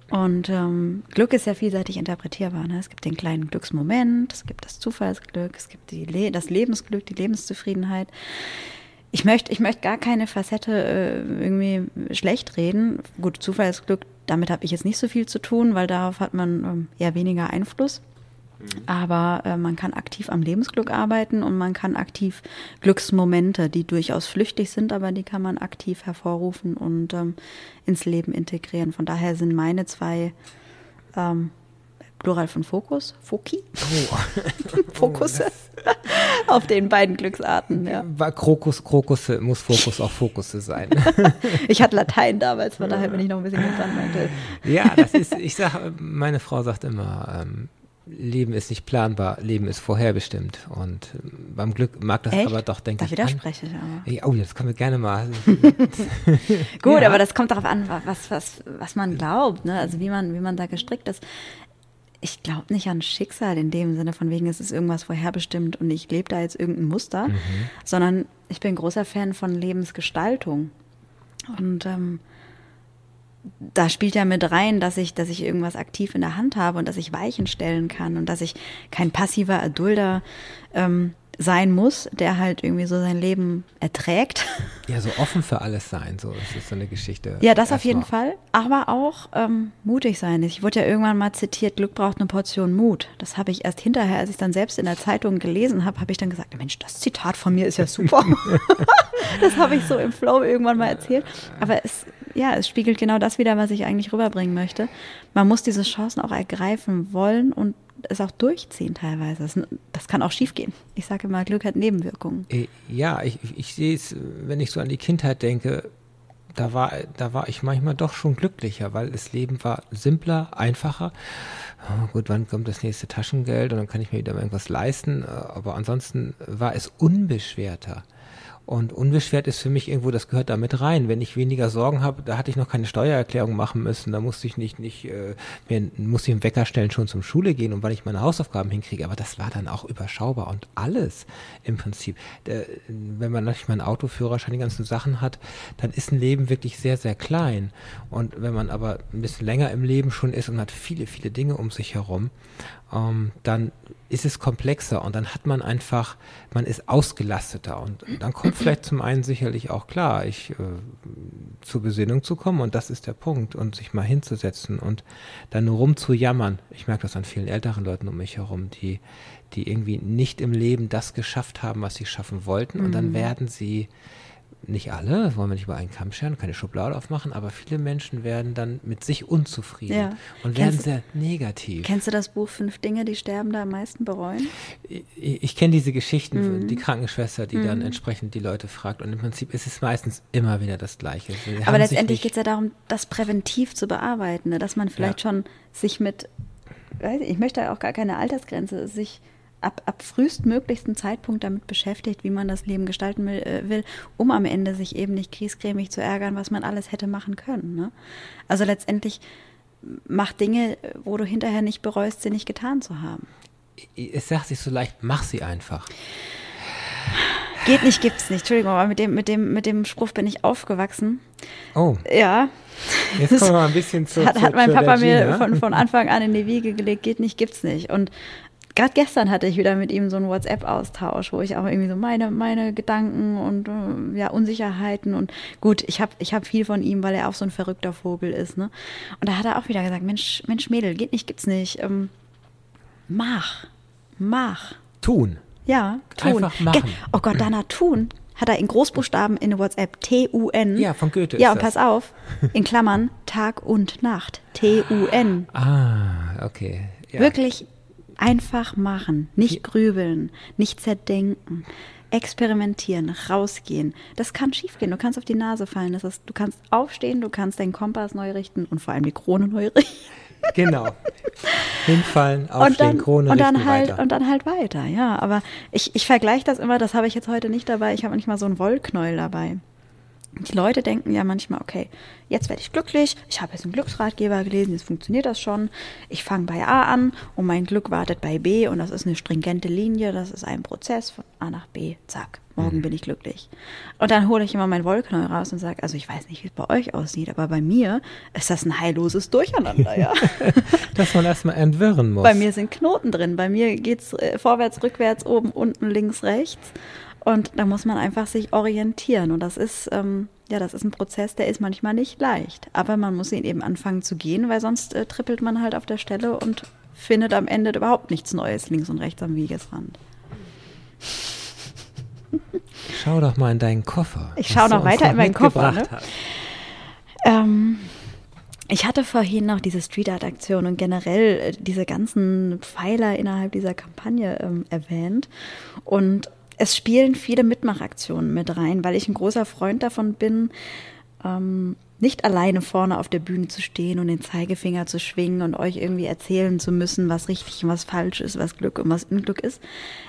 Und ähm, Glück ist ja vielseitig interpretierbar. Ne? Es gibt den kleinen Glücksmoment, es gibt das Zufallsglück, es gibt Le das Lebensglück, die Lebenszufriedenheit. Ich möchte, ich möchte gar keine Facette äh, irgendwie schlecht reden. Gut, Zufallsglück damit habe ich jetzt nicht so viel zu tun, weil darauf hat man ähm, eher weniger Einfluss. Mhm. Aber äh, man kann aktiv am Lebensglück arbeiten und man kann aktiv Glücksmomente, die durchaus flüchtig sind, aber die kann man aktiv hervorrufen und ähm, ins Leben integrieren. Von daher sind meine zwei ähm, Plural von Fokus, Foki, oh. <laughs> Fokusse auf den beiden Glücksarten. Ja. War Krokus, Krokusse muss Fokus auch Fokusse sein. <laughs> ich hatte Latein damals, von daher bin ich noch ein bisschen gespannt. Ja, das ist, ich sage, meine Frau sagt immer, ähm, Leben ist nicht planbar, Leben ist vorherbestimmt. Und ähm, beim Glück mag das Echt? aber doch, denke ich. Da widerspreche ich aber. Oh, das können wir gerne mal. <laughs> Gut, ja. aber das kommt darauf an, was, was, was man glaubt, ne? Also wie man, wie man da gestrickt ist ich glaube nicht an Schicksal in dem Sinne von wegen, es ist irgendwas vorherbestimmt und ich lebe da jetzt irgendein Muster, mhm. sondern ich bin großer Fan von Lebensgestaltung. Und ähm, da spielt ja mit rein, dass ich, dass ich irgendwas aktiv in der Hand habe und dass ich Weichen stellen kann und dass ich kein passiver Erdulder ähm, sein muss, der halt irgendwie so sein Leben erträgt. Ja, so offen für alles sein, so das ist so eine Geschichte. Ja, das auf jeden mal. Fall, aber auch ähm, mutig sein. Ich wurde ja irgendwann mal zitiert, Glück braucht eine Portion Mut. Das habe ich erst hinterher, als ich dann selbst in der Zeitung gelesen habe, habe ich dann gesagt, Mensch, das Zitat von mir ist ja super. <laughs> das habe ich so im Flow irgendwann mal erzählt. Aber es, ja, es spiegelt genau das wieder, was ich eigentlich rüberbringen möchte. Man muss diese Chancen auch ergreifen wollen und es auch durchziehen teilweise. Das, das kann auch schiefgehen. Ich sage immer, Glück hat Nebenwirkungen. Äh, ja, ich, ich sehe es, wenn ich so an die Kindheit denke, da war, da war ich manchmal doch schon glücklicher, weil das Leben war simpler, einfacher. Oh, gut, wann kommt das nächste Taschengeld und dann kann ich mir wieder irgendwas leisten. Äh, aber ansonsten war es unbeschwerter. Und unbeschwert ist für mich irgendwo, das gehört da mit rein. Wenn ich weniger Sorgen habe, da hatte ich noch keine Steuererklärung machen müssen, da musste ich nicht, nicht äh, mir musste ich einen Wecker stellen, schon zum Schule gehen und weil ich meine Hausaufgaben hinkriege. Aber das war dann auch überschaubar und alles im Prinzip. Der, wenn man nicht mal einen Autoführerschein, die ganzen Sachen hat, dann ist ein Leben wirklich sehr, sehr klein. Und wenn man aber ein bisschen länger im Leben schon ist und hat viele, viele Dinge um sich herum, ähm, dann ist es komplexer und dann hat man einfach, man ist ausgelasteter und dann kommt vielleicht zum einen sicherlich auch klar, ich äh, zur Besinnung zu kommen und das ist der Punkt und sich mal hinzusetzen und dann nur rumzujammern. Ich merke das an vielen älteren Leuten um mich herum, die, die irgendwie nicht im Leben das geschafft haben, was sie schaffen wollten und dann mhm. werden sie nicht alle, wollen wir nicht über einen Kamm scheren, keine Schublade aufmachen, aber viele Menschen werden dann mit sich unzufrieden ja. und werden sehr negativ. Kennst du das Buch Fünf Dinge, die Sterbende am meisten bereuen? Ich, ich kenne diese Geschichten, mhm. die Krankenschwester, die mhm. dann entsprechend die Leute fragt und im Prinzip ist es meistens immer wieder das Gleiche. Sie aber letztendlich geht es ja darum, das präventiv zu bearbeiten, ne? dass man vielleicht ja. schon sich mit, weiß ich, ich möchte auch gar keine Altersgrenze, sich ab, ab frühestmöglichsten Zeitpunkt damit beschäftigt, wie man das Leben gestalten will, äh, will, um am Ende sich eben nicht kriesgrämig zu ärgern, was man alles hätte machen können. Ne? Also letztendlich mach Dinge, wo du hinterher nicht bereust, sie nicht getan zu haben. Es sagt sich so leicht, mach sie einfach. Geht nicht, gibt's nicht. Entschuldigung, aber mit dem, mit dem, mit dem Spruch bin ich aufgewachsen. Oh. Ja. Jetzt kommen wir mal ein bisschen zu. Hat, hat mein Papa mir Gina. von, von Anfang an in die Wiege gelegt, geht nicht, gibt's nicht. Und gerade gestern hatte ich wieder mit ihm so einen WhatsApp-Austausch, wo ich auch irgendwie so meine, meine Gedanken und äh, ja, Unsicherheiten und gut, ich habe ich hab viel von ihm, weil er auch so ein verrückter Vogel ist. Ne? Und da hat er auch wieder gesagt, Mensch, Mensch, Mädel, geht nicht, gibt's nicht. Ähm, mach, mach. Tun. Ja, tun. Einfach machen. Ge- Oh Gott, Dana, tun. Hat er in Großbuchstaben in WhatsApp T-U-N. Ja, von Goethe Ja, ist und das. pass auf, in Klammern Tag und Nacht. T-U-N. Ah, okay. Ja. Wirklich einfach machen, nicht grübeln, nicht zerdenken. Experimentieren, rausgehen. Das kann schiefgehen. Du kannst auf die Nase fallen. Das ist, du kannst aufstehen, du kannst deinen Kompass neu richten und vor allem die Krone neu richten. Genau. Hinfallen, <laughs> aufstehen, und dann, Krone und dann richten, halt weiter. und dann halt weiter, ja. Aber ich, ich vergleiche das immer, das habe ich jetzt heute nicht dabei. Ich habe manchmal so einen Wollknäuel dabei. Die Leute denken ja manchmal, okay, jetzt werde ich glücklich, ich habe jetzt einen Glücksratgeber gelesen, jetzt funktioniert das schon. Ich fange bei A an und mein Glück wartet bei B und das ist eine stringente Linie, das ist ein Prozess von A nach B, zack, morgen bin ich glücklich. Und dann hole ich immer mein Wollknäuel raus und sage, also ich weiß nicht, wie es bei euch aussieht, aber bei mir ist das ein heilloses Durcheinander, ja. <laughs> Dass man erstmal entwirren muss. Bei mir sind Knoten drin. Bei mir geht's äh, vorwärts, rückwärts, oben, unten, links, rechts. Und da muss man einfach sich orientieren. Und das ist, ähm, ja, das ist ein Prozess, der ist manchmal nicht leicht. Aber man muss ihn eben anfangen zu gehen, weil sonst äh, trippelt man halt auf der Stelle und findet am Ende überhaupt nichts Neues links und rechts am Wegesrand. Schau doch mal in deinen Koffer. Ich was schau du noch weiter in meinen Koffer, ne? Ähm, ich hatte vorhin noch diese Street Art Aktion und generell äh, diese ganzen Pfeiler innerhalb dieser Kampagne ähm, erwähnt. Und es spielen viele Mitmachaktionen mit rein, weil ich ein großer Freund davon bin, ähm, nicht alleine vorne auf der Bühne zu stehen und den Zeigefinger zu schwingen und euch irgendwie erzählen zu müssen, was richtig und was falsch ist, was Glück und was Unglück ist.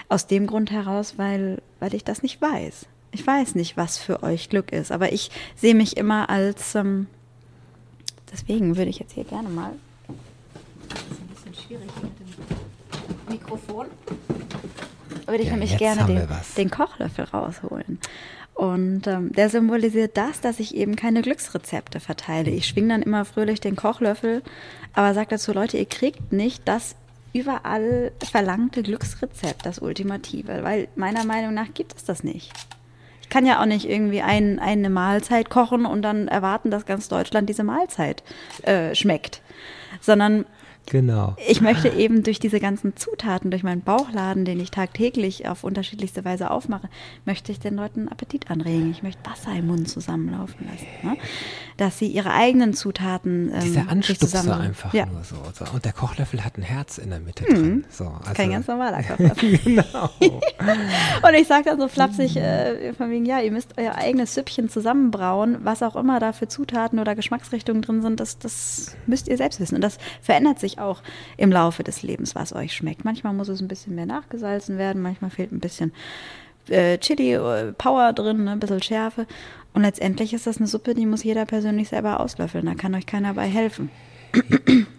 Aus dem Grund heraus, weil, weil ich das nicht weiß. Ich weiß nicht, was für euch Glück ist, aber ich sehe mich immer als, ähm, deswegen würde ich jetzt hier gerne mal, das ist ein bisschen schwierig mit dem Mikrofon, würde ich Ja, nämlich gerne den, den Kochlöffel rausholen. Und ähm, der symbolisiert das, dass ich eben keine Glücksrezepte verteile. Ich schwinge dann immer fröhlich den Kochlöffel, aber sage dazu, Leute, ihr kriegt nicht das überall verlangte Glücksrezept, das Ultimative, weil meiner Meinung nach gibt es das nicht. Ich kann ja auch nicht irgendwie ein, eine Mahlzeit kochen und dann erwarten, dass ganz Deutschland diese Mahlzeit äh, schmeckt, sondern Genau. ich möchte eben durch diese ganzen Zutaten, durch meinen Bauchladen, den ich tagtäglich auf unterschiedlichste Weise aufmache, möchte ich den Leuten Appetit anregen. Ich möchte Wasser im Mund zusammenlaufen lassen. Ne? Dass sie ihre eigenen Zutaten. Ähm, Dieser sich Anstupser einfach ja. nur so, so. Und der Kochlöffel hat ein Herz in der Mitte drin. So, also, Kein ganz normaler <laughs> Kochlöffel. genau. Und ich sage dann so flapsig, äh, von wegen, ja, ihr müsst euer eigenes Süppchen zusammenbrauen, was auch immer da für Zutaten oder Geschmacksrichtungen drin sind, das, das müsst ihr selbst wissen. Und das verändert sich auch im Laufe des Lebens, was euch schmeckt. Manchmal muss es ein bisschen mehr nachgesalzen werden, manchmal fehlt ein bisschen äh, Chili, äh, Power drin, ne, ein bisschen Schärfe. Und letztendlich ist das eine Suppe, die muss jeder persönlich selber auslöffeln. Da kann euch keiner bei helfen.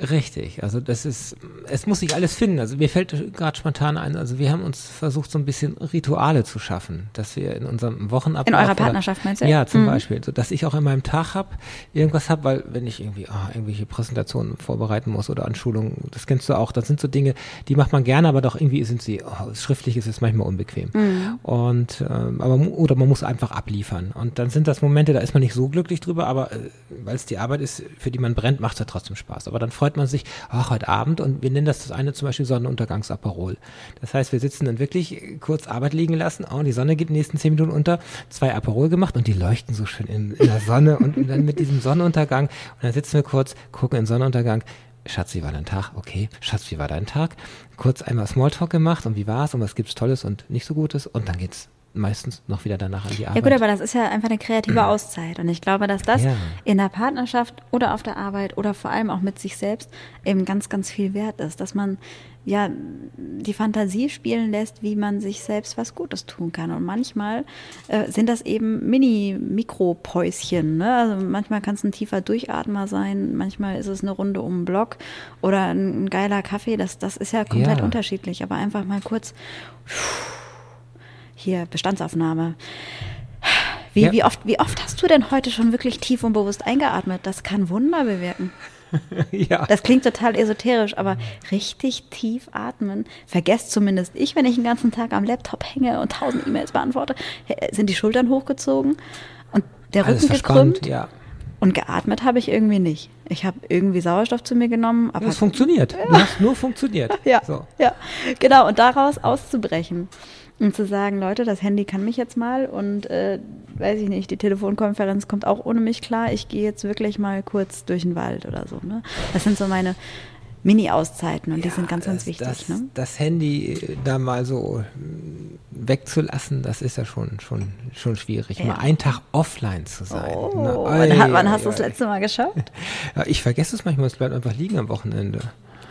Richtig, also das ist, es muss sich alles finden. Also mir fällt gerade spontan ein, also wir haben uns versucht, so ein bisschen Rituale zu schaffen, dass wir in unserem Wochenablauf. In eurer Partnerschaft meinst du? Ja, zum Mhm. Beispiel, so, dass ich auch in meinem Tag habe, irgendwas habe, weil wenn ich irgendwie ah, irgendwelche Präsentationen vorbereiten muss oder Anschulungen, das kennst du auch, das sind so Dinge, die macht man gerne, aber doch irgendwie sind sie, oh, schriftlich ist es manchmal unbequem. Mhm. Und, ähm, aber, oder man muss einfach abliefern. Und dann sind das Momente, da ist man nicht so glücklich drüber, aber äh, weil es die Arbeit ist, für die man brennt, macht es ja trotzdem Spaß. Aber dann freut man sich, ach, heute Abend, und wir nennen das das eine zum Beispiel Sonnenuntergangsaperol. Das heißt, wir sitzen dann wirklich kurz Arbeit liegen lassen, oh, die Sonne geht in den nächsten zehn Minuten unter, zwei Aperol gemacht und die leuchten so schön in, in der Sonne und <laughs> dann mit diesem Sonnenuntergang und dann sitzen wir kurz, gucken in den Sonnenuntergang, Schatz, wie war dein Tag? Okay. Schatz, wie war dein Tag? Kurz einmal Smalltalk gemacht und wie war's und was gibt's Tolles und nicht so Gutes und dann geht's meistens noch wieder danach an die Arbeit. Ja gut, aber das ist ja einfach eine kreative Auszeit. Und ich glaube, dass das Ja. in der Partnerschaft oder auf der Arbeit oder vor allem auch mit sich selbst eben ganz, ganz viel wert ist. Dass man ja, die Fantasie spielen lässt, wie man sich selbst was Gutes tun kann. Und manchmal äh, sind das eben Mini-Mikropäuschen. Ne? Also manchmal kann es ein tiefer Durchatmer sein, manchmal ist es eine Runde um den Block oder ein, ein geiler Kaffee. Das, das ist ja komplett Ja. unterschiedlich. Aber einfach mal kurz hier Bestandsaufnahme. Wie, Ja. wie, oft, wie oft hast du denn heute schon wirklich tief und bewusst eingeatmet? Das kann Wunder bewirken. <laughs> ja. Das klingt total esoterisch, aber richtig tief atmen, vergesst zumindest ich, wenn ich den ganzen Tag am Laptop hänge und tausend E-Mails beantworte, sind die Schultern hochgezogen und der Alles Rücken gekrümmt ja. und geatmet habe ich irgendwie nicht. Ich habe irgendwie Sauerstoff zu mir genommen, aber Das funktioniert. Du hast nur funktioniert. <laughs> ja, So. ja, genau. Und daraus auszubrechen und zu sagen, Leute, das Handy kann mich jetzt mal und äh, weiß ich nicht, die Telefonkonferenz kommt auch ohne mich klar. Ich gehe jetzt wirklich mal kurz durch den Wald oder so. Ne? Das sind so meine Mini-Auszeiten und die Ja, sind ganz, ganz wichtig. Das, ne? das Handy äh, da mal so mm, wegzulassen, das ist ja schon, schon, schon schwierig. Ja. Mal einen Tag offline zu sein. Oh, Na, wann, hat- wann ei, hast du das letzte Mal geschaut? <laughs> Ja, ich vergesse es manchmal, es bleibt einfach liegen am Wochenende.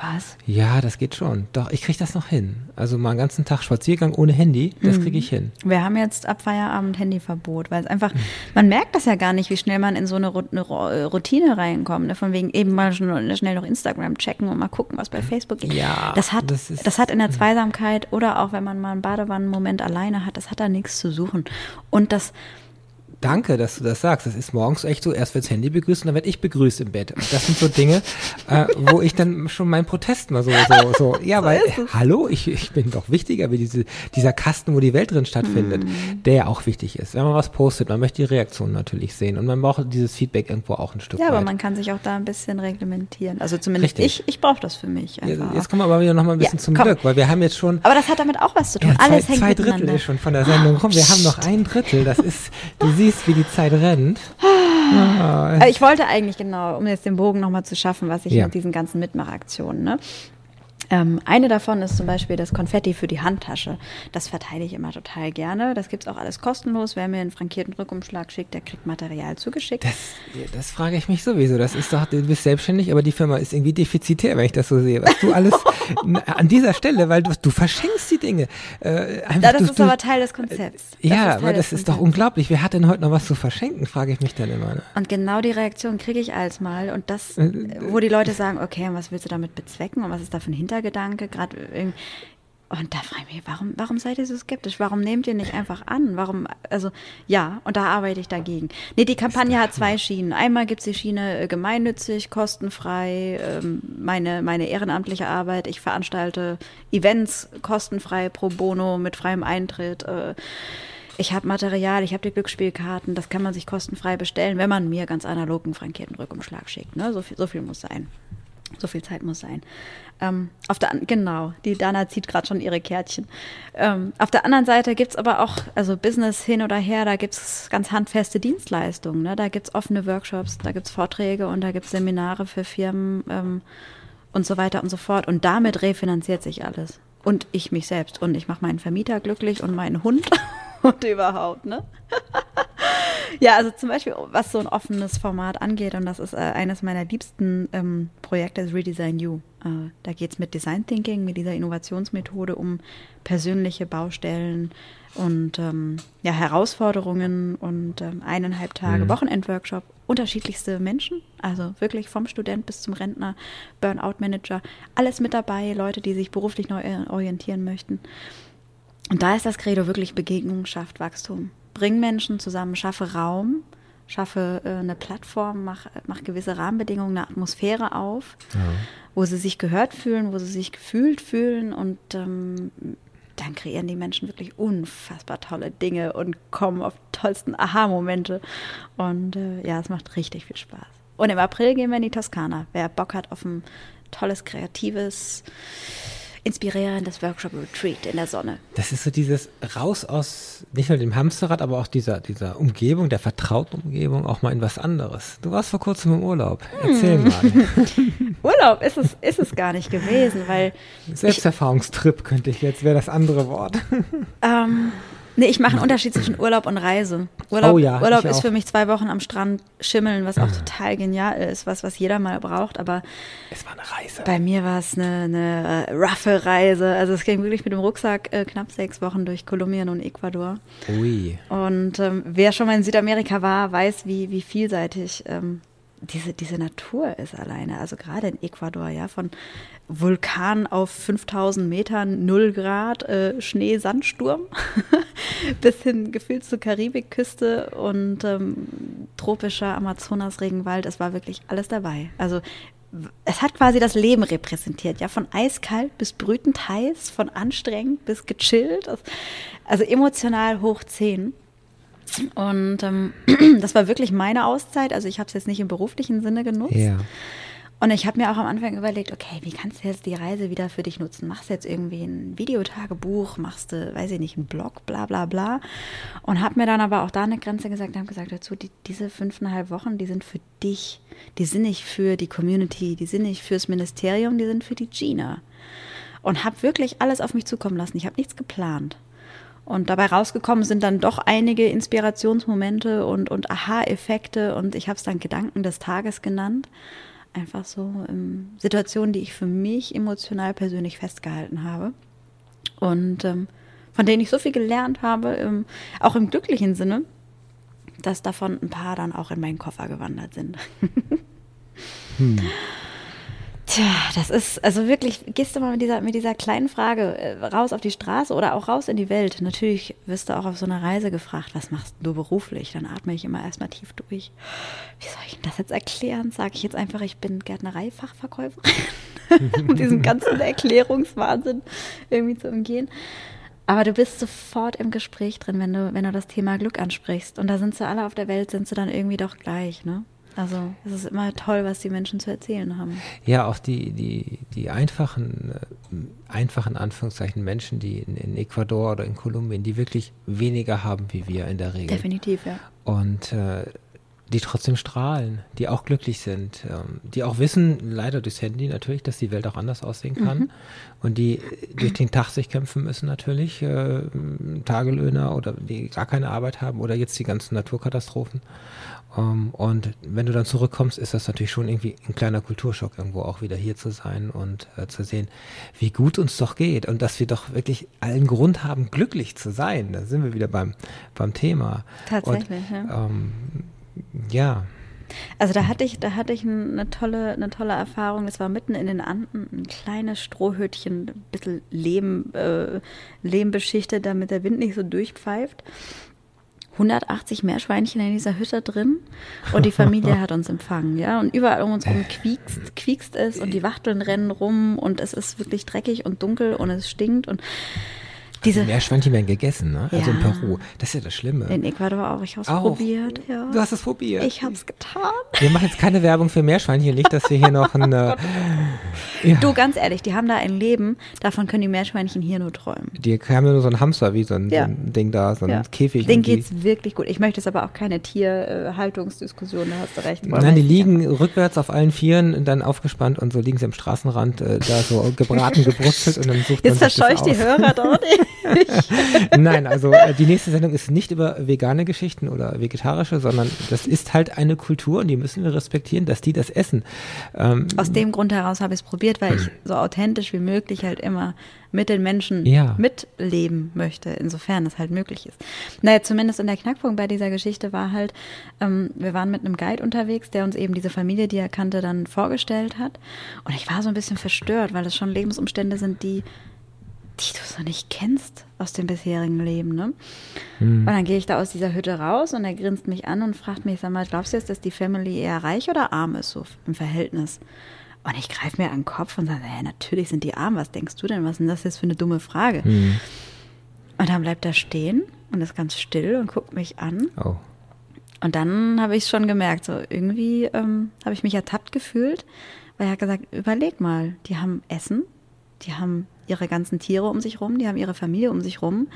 Was? Ja, das geht schon. Doch, ich kriege das noch hin. Also mal einen ganzen Tag Spaziergang ohne Handy, das kriege ich hin. Wir haben jetzt ab Feierabend Handyverbot, weil es einfach, man merkt das ja gar nicht, wie schnell man in so eine äh, Routine reinkommt. Ne? Von wegen eben mal schnell noch Instagram checken und mal gucken, was bei Facebook geht. Ja, das hat, das das, ist- hat in der Zweisamkeit oder auch wenn man mal einen Badewannenmoment alleine hat, das hat da nichts zu suchen. Und das, Danke, dass du das sagst. Das ist morgens echt so, erst wird das Handy begrüßt und dann werde ich begrüßt im Bett. Und das sind so Dinge, äh, wo ich dann schon meinen Protest mal so, so, so ja, weil, hallo, ich, ich bin doch wichtiger wie diese, dieser Kasten, wo die Welt drin stattfindet, Mhm. der ja auch wichtig ist. Wenn man was postet, man möchte die Reaktion natürlich sehen und man braucht dieses Feedback irgendwo auch ein Stück ja, weit. aber man kann sich auch da ein bisschen reglementieren. Also zumindest Richtig. ich, ich brauche das für mich einfach. jetzt kommen wir aber wieder noch mal ein bisschen Ja, zum komm. Glück, weil wir haben jetzt schon aber das hat damit auch was zu tun. ja, zwei, Alles hängt zwei Drittel ist schon von der Sendung rum. Wir haben noch ein Drittel. Das ist, du siehst, wie die Zeit rennt. Ah, Äh, Ich wollte eigentlich genau, um jetzt den Bogen nochmal zu schaffen, was ich Ja. mit diesen ganzen Mitmachaktionen, ne? Ähm, eine davon ist zum Beispiel das Konfetti für die Handtasche. Das verteile ich immer total gerne. Das gibt's auch alles kostenlos. Wer mir einen frankierten Rückumschlag schickt, der kriegt Material zugeschickt. Das, das frage ich mich sowieso. Das ist doch, du bist selbstständig, aber die Firma ist irgendwie defizitär, wenn ich das so sehe. Was du alles <laughs> an dieser Stelle, weil du, du verschenkst die Dinge. Äh, einfach, ja, das du, ist aber Teil des Konzepts. Das ja, aber das ist doch unglaublich. Wer hat denn heute noch was zu verschenken, frage ich mich dann immer. Ne? Und genau die Reaktion kriege ich als mal. Und das, Äh, wo die Leute sagen, okay, und was willst du damit bezwecken? Und was ist da für ein Hintergedanke? Gerade irgendwie. Und da frage ich mich, warum, warum seid ihr so skeptisch? Warum nehmt ihr nicht einfach an? Warum, also ja, und da arbeite ich dagegen. Nee, die Kampagne hat zwei Schienen. Einmal gibt es die Schiene äh, gemeinnützig, kostenfrei, ähm, meine, meine ehrenamtliche Arbeit. Ich veranstalte Events kostenfrei pro bono mit freiem Eintritt. Äh, ich habe Material, ich habe die Glücksspielkarten, das kann man sich kostenfrei bestellen, wenn man mir ganz analog einen frankierten Rückumschlag schickt. Ne? So, viel, so viel muss sein. So viel Zeit muss sein. Ähm, auf der genau, die Dana zieht gerade schon ihre Kärtchen. Ähm, auf der anderen Seite gibt es aber auch, also Business hin oder her, da gibt es ganz handfeste Dienstleistungen. Ne? Da gibt es offene Workshops, da gibt es Vorträge und da gibt es Seminare für Firmen ähm, und so weiter und so fort. Und damit refinanziert sich alles. Und ich mich selbst. Und ich mache meinen Vermieter glücklich und meinen Hund <laughs> und überhaupt, ne? <laughs> Ja, also zum Beispiel, was so ein offenes Format angeht, und das ist äh, eines meiner liebsten ähm, Projekte, ist Redesign You. Äh, da geht es mit Design Thinking, mit dieser Innovationsmethode um persönliche Baustellen und ähm, ja, Herausforderungen und ähm, eineinhalb Tage Mhm. Wochenendworkshop, unterschiedlichste Menschen, also wirklich vom Student bis zum Rentner, Burnout-Manager, alles mit dabei, Leute, die sich beruflich neu äh, orientieren möchten. Und da ist das Credo wirklich Begegnung schafft Wachstum. Bring Menschen zusammen, schaffe Raum, schaffe äh, eine Plattform, mach, mach gewisse Rahmenbedingungen, eine Atmosphäre auf, wo sie sich gehört fühlen, wo sie sich gefühlt fühlen und ähm, dann kreieren die Menschen wirklich unfassbar tolle Dinge und kommen auf die tollsten Aha-Momente. Und äh, ja, es macht richtig viel Spaß. Und im April gehen wir in die Toskana. Wer Bock hat auf ein tolles, kreatives, inspirierendes Workshop-Retreat in der Sonne. Das ist so dieses raus aus, nicht nur dem Hamsterrad, aber auch dieser, dieser Umgebung, der vertrauten Umgebung, auch mal in was anderes. Du warst vor kurzem im Urlaub. Erzähl Hm. mal. <laughs> Urlaub ist es, ist es gar nicht gewesen, weil Selbsterfahrungstrip könnte ich jetzt, wäre das andere Wort. ähm, Nee, ich mache einen Unterschied zwischen Urlaub und Reise. Urlaub, Oh ja, Urlaub ist für mich zwei Wochen am Strand schimmeln, was auch total genial ist, was, was jeder mal braucht. Aber Es war eine Reise. bei mir war es eine, eine äh, roughe Reise. Also es ging wirklich mit dem Rucksack äh, knapp sechs Wochen durch Kolumbien und Ecuador. Ui. Und ähm, wer schon mal in Südamerika war, weiß, wie, wie vielseitig ähm, diese, diese Natur ist alleine. Also gerade in Ecuador, ja, von Vulkan auf 5000 Metern, 0 Grad, äh, Schnee, Sandsturm, <laughs> bis hin gefühlt zur Karibikküste und ähm, tropischer Amazonas-Regenwald. Es war wirklich alles dabei. Also es hat quasi das Leben repräsentiert, ja, von eiskalt bis brütend heiß, von anstrengend bis gechillt, also emotional hoch 10. Und ähm, <clears throat> das war wirklich meine Auszeit. Also ich habe es jetzt nicht im beruflichen Sinne genutzt. Ja. Und ich habe mir auch am Anfang überlegt, okay, wie kannst du jetzt die Reise wieder für dich nutzen? Machst du jetzt irgendwie ein Videotagebuch, machst du, weiß ich nicht, einen Blog, bla bla bla. Und habe mir dann aber auch da eine Grenze gesagt, habe gesagt dazu, die, diese fünfeinhalb Wochen, die sind für dich. Die sind nicht für die Community, die sind nicht fürs Ministerium, die sind für die Gina. Und habe wirklich alles auf mich zukommen lassen. Ich habe nichts geplant. Und dabei rausgekommen sind dann doch einige Inspirationsmomente und, und Aha-Effekte und ich habe es dann Gedanken des Tages genannt. Einfach so ähm, Situationen, die ich für mich emotional persönlich festgehalten habe. Und ähm, von denen ich so viel gelernt habe, ähm, auch im glücklichen Sinne, dass davon ein paar dann auch in meinen Koffer gewandert sind. <laughs> Tja, das ist, also wirklich, gehst du mal mit dieser, mit dieser kleinen Frage äh, raus auf die Straße oder auch raus in die Welt. Natürlich wirst du auch auf so einer Reise gefragt, was machst du beruflich? Dann atme ich immer erstmal tief durch. Wie soll ich denn das jetzt erklären? Sage ich jetzt einfach, ich bin Gärtnereifachverkäuferin, <laughs> um diesen ganzen Erklärungswahnsinn irgendwie zu umgehen. Aber du bist sofort im Gespräch drin, wenn du, wenn du das Thema Glück ansprichst. Und da sind sie alle auf der Welt, sind sie dann irgendwie doch gleich, ne? Also es ist immer toll, was die Menschen zu erzählen haben. Ja, auch die, die, die einfachen, äh, einfachen Anführungszeichen Menschen, die in, in Ecuador oder in Kolumbien, die wirklich weniger haben wie wir in der Regel. Definitiv, ja. Und äh, die trotzdem strahlen, die auch glücklich sind, ähm, die auch wissen, leider durchs Handy natürlich, dass die Welt auch anders aussehen kann und die durch den Tag sich kämpfen müssen natürlich, äh, Tagelöhner oder die gar keine Arbeit haben oder jetzt die ganzen Naturkatastrophen. Ähm, und wenn du dann zurückkommst, ist das natürlich schon irgendwie ein kleiner Kulturschock, irgendwo auch wieder hier zu sein und äh, zu sehen, wie gut uns doch geht und dass wir doch wirklich allen Grund haben, glücklich zu sein. Da sind wir wieder beim, beim Thema. Tatsächlich, und, ja. Ähm, ja. Also da hatte ich, da hatte ich eine tolle, eine tolle Erfahrung. Das war mitten in den Anden, ein kleines Strohhütchen, ein bisschen Lehm, äh, Lehm beschichtet, damit der Wind nicht so durchpfeift. 180 Meerschweinchen in dieser Hütte drin und die Familie <laughs> hat uns empfangen, ja. Und überall um uns rum quiekst, quiekst es und die Wachteln rennen rum und es ist wirklich dreckig und dunkel und es stinkt und diese Die Meerschweinchen werden gegessen, ne? Also in Ja. Peru. Das ist ja das Schlimme. in Ecuador auch. Ich habe es probiert, ja. Du hast es probiert. Ich habe es getan. wir machen jetzt keine Werbung für Meerschweinchen, nicht, dass wir hier noch ein. Äh, <laughs> ja, Du, ganz ehrlich, die haben da ein Leben, davon können die Meerschweinchen hier nur träumen. die haben ja nur so ein Hamster, wie so ein, so ein Ding da, so ein. Käfig. Denen die- geht's wirklich gut. Ich möchte jetzt aber auch keine Tierhaltungsdiskussion, da hast du recht. Nein, die liegen rückwärts auf allen Vieren, dann aufgespannt und so liegen sie am Straßenrand, äh, da so gebraten, gebrutzelt und dann sucht Jetzt man sich das verscheucht die. Hörer dort. <laughs> <laughs> Nein, also äh, die nächste Sendung ist nicht über vegane Geschichten oder vegetarische, sondern das ist halt eine Kultur und die müssen wir respektieren, dass die das essen. Ähm, Aus dem Grund heraus habe ich es probiert, weil ich so authentisch wie möglich halt immer mit den Menschen Ja. mitleben möchte, insofern es halt möglich ist. Naja, zumindest in der Knackpunkt bei dieser Geschichte war halt, ähm, wir waren mit einem Guide unterwegs, der uns eben diese Familie, die er kannte, dann vorgestellt hat. Und ich war so ein bisschen verstört, weil es schon Lebensumstände sind, die die du so nicht kennst aus dem bisherigen Leben, ne? Und dann gehe ich da aus dieser Hütte raus und er grinst mich an und fragt mich, sag mal, glaubst du jetzt, dass die Family eher reich oder arm ist, so im Verhältnis? Und ich greife mir an den Kopf und sage, hä, natürlich sind die arm, was denkst du denn, was ist denn das jetzt für eine dumme Frage? Und dann bleibt er stehen und ist ganz still und guckt mich an. oh. Und dann habe ich schon gemerkt, so irgendwie ähm, habe ich mich ertappt gefühlt, weil er hat gesagt, überleg mal, die haben Essen, die haben ihre ganzen Tiere um sich rum, die haben ihre Familie um sich rum,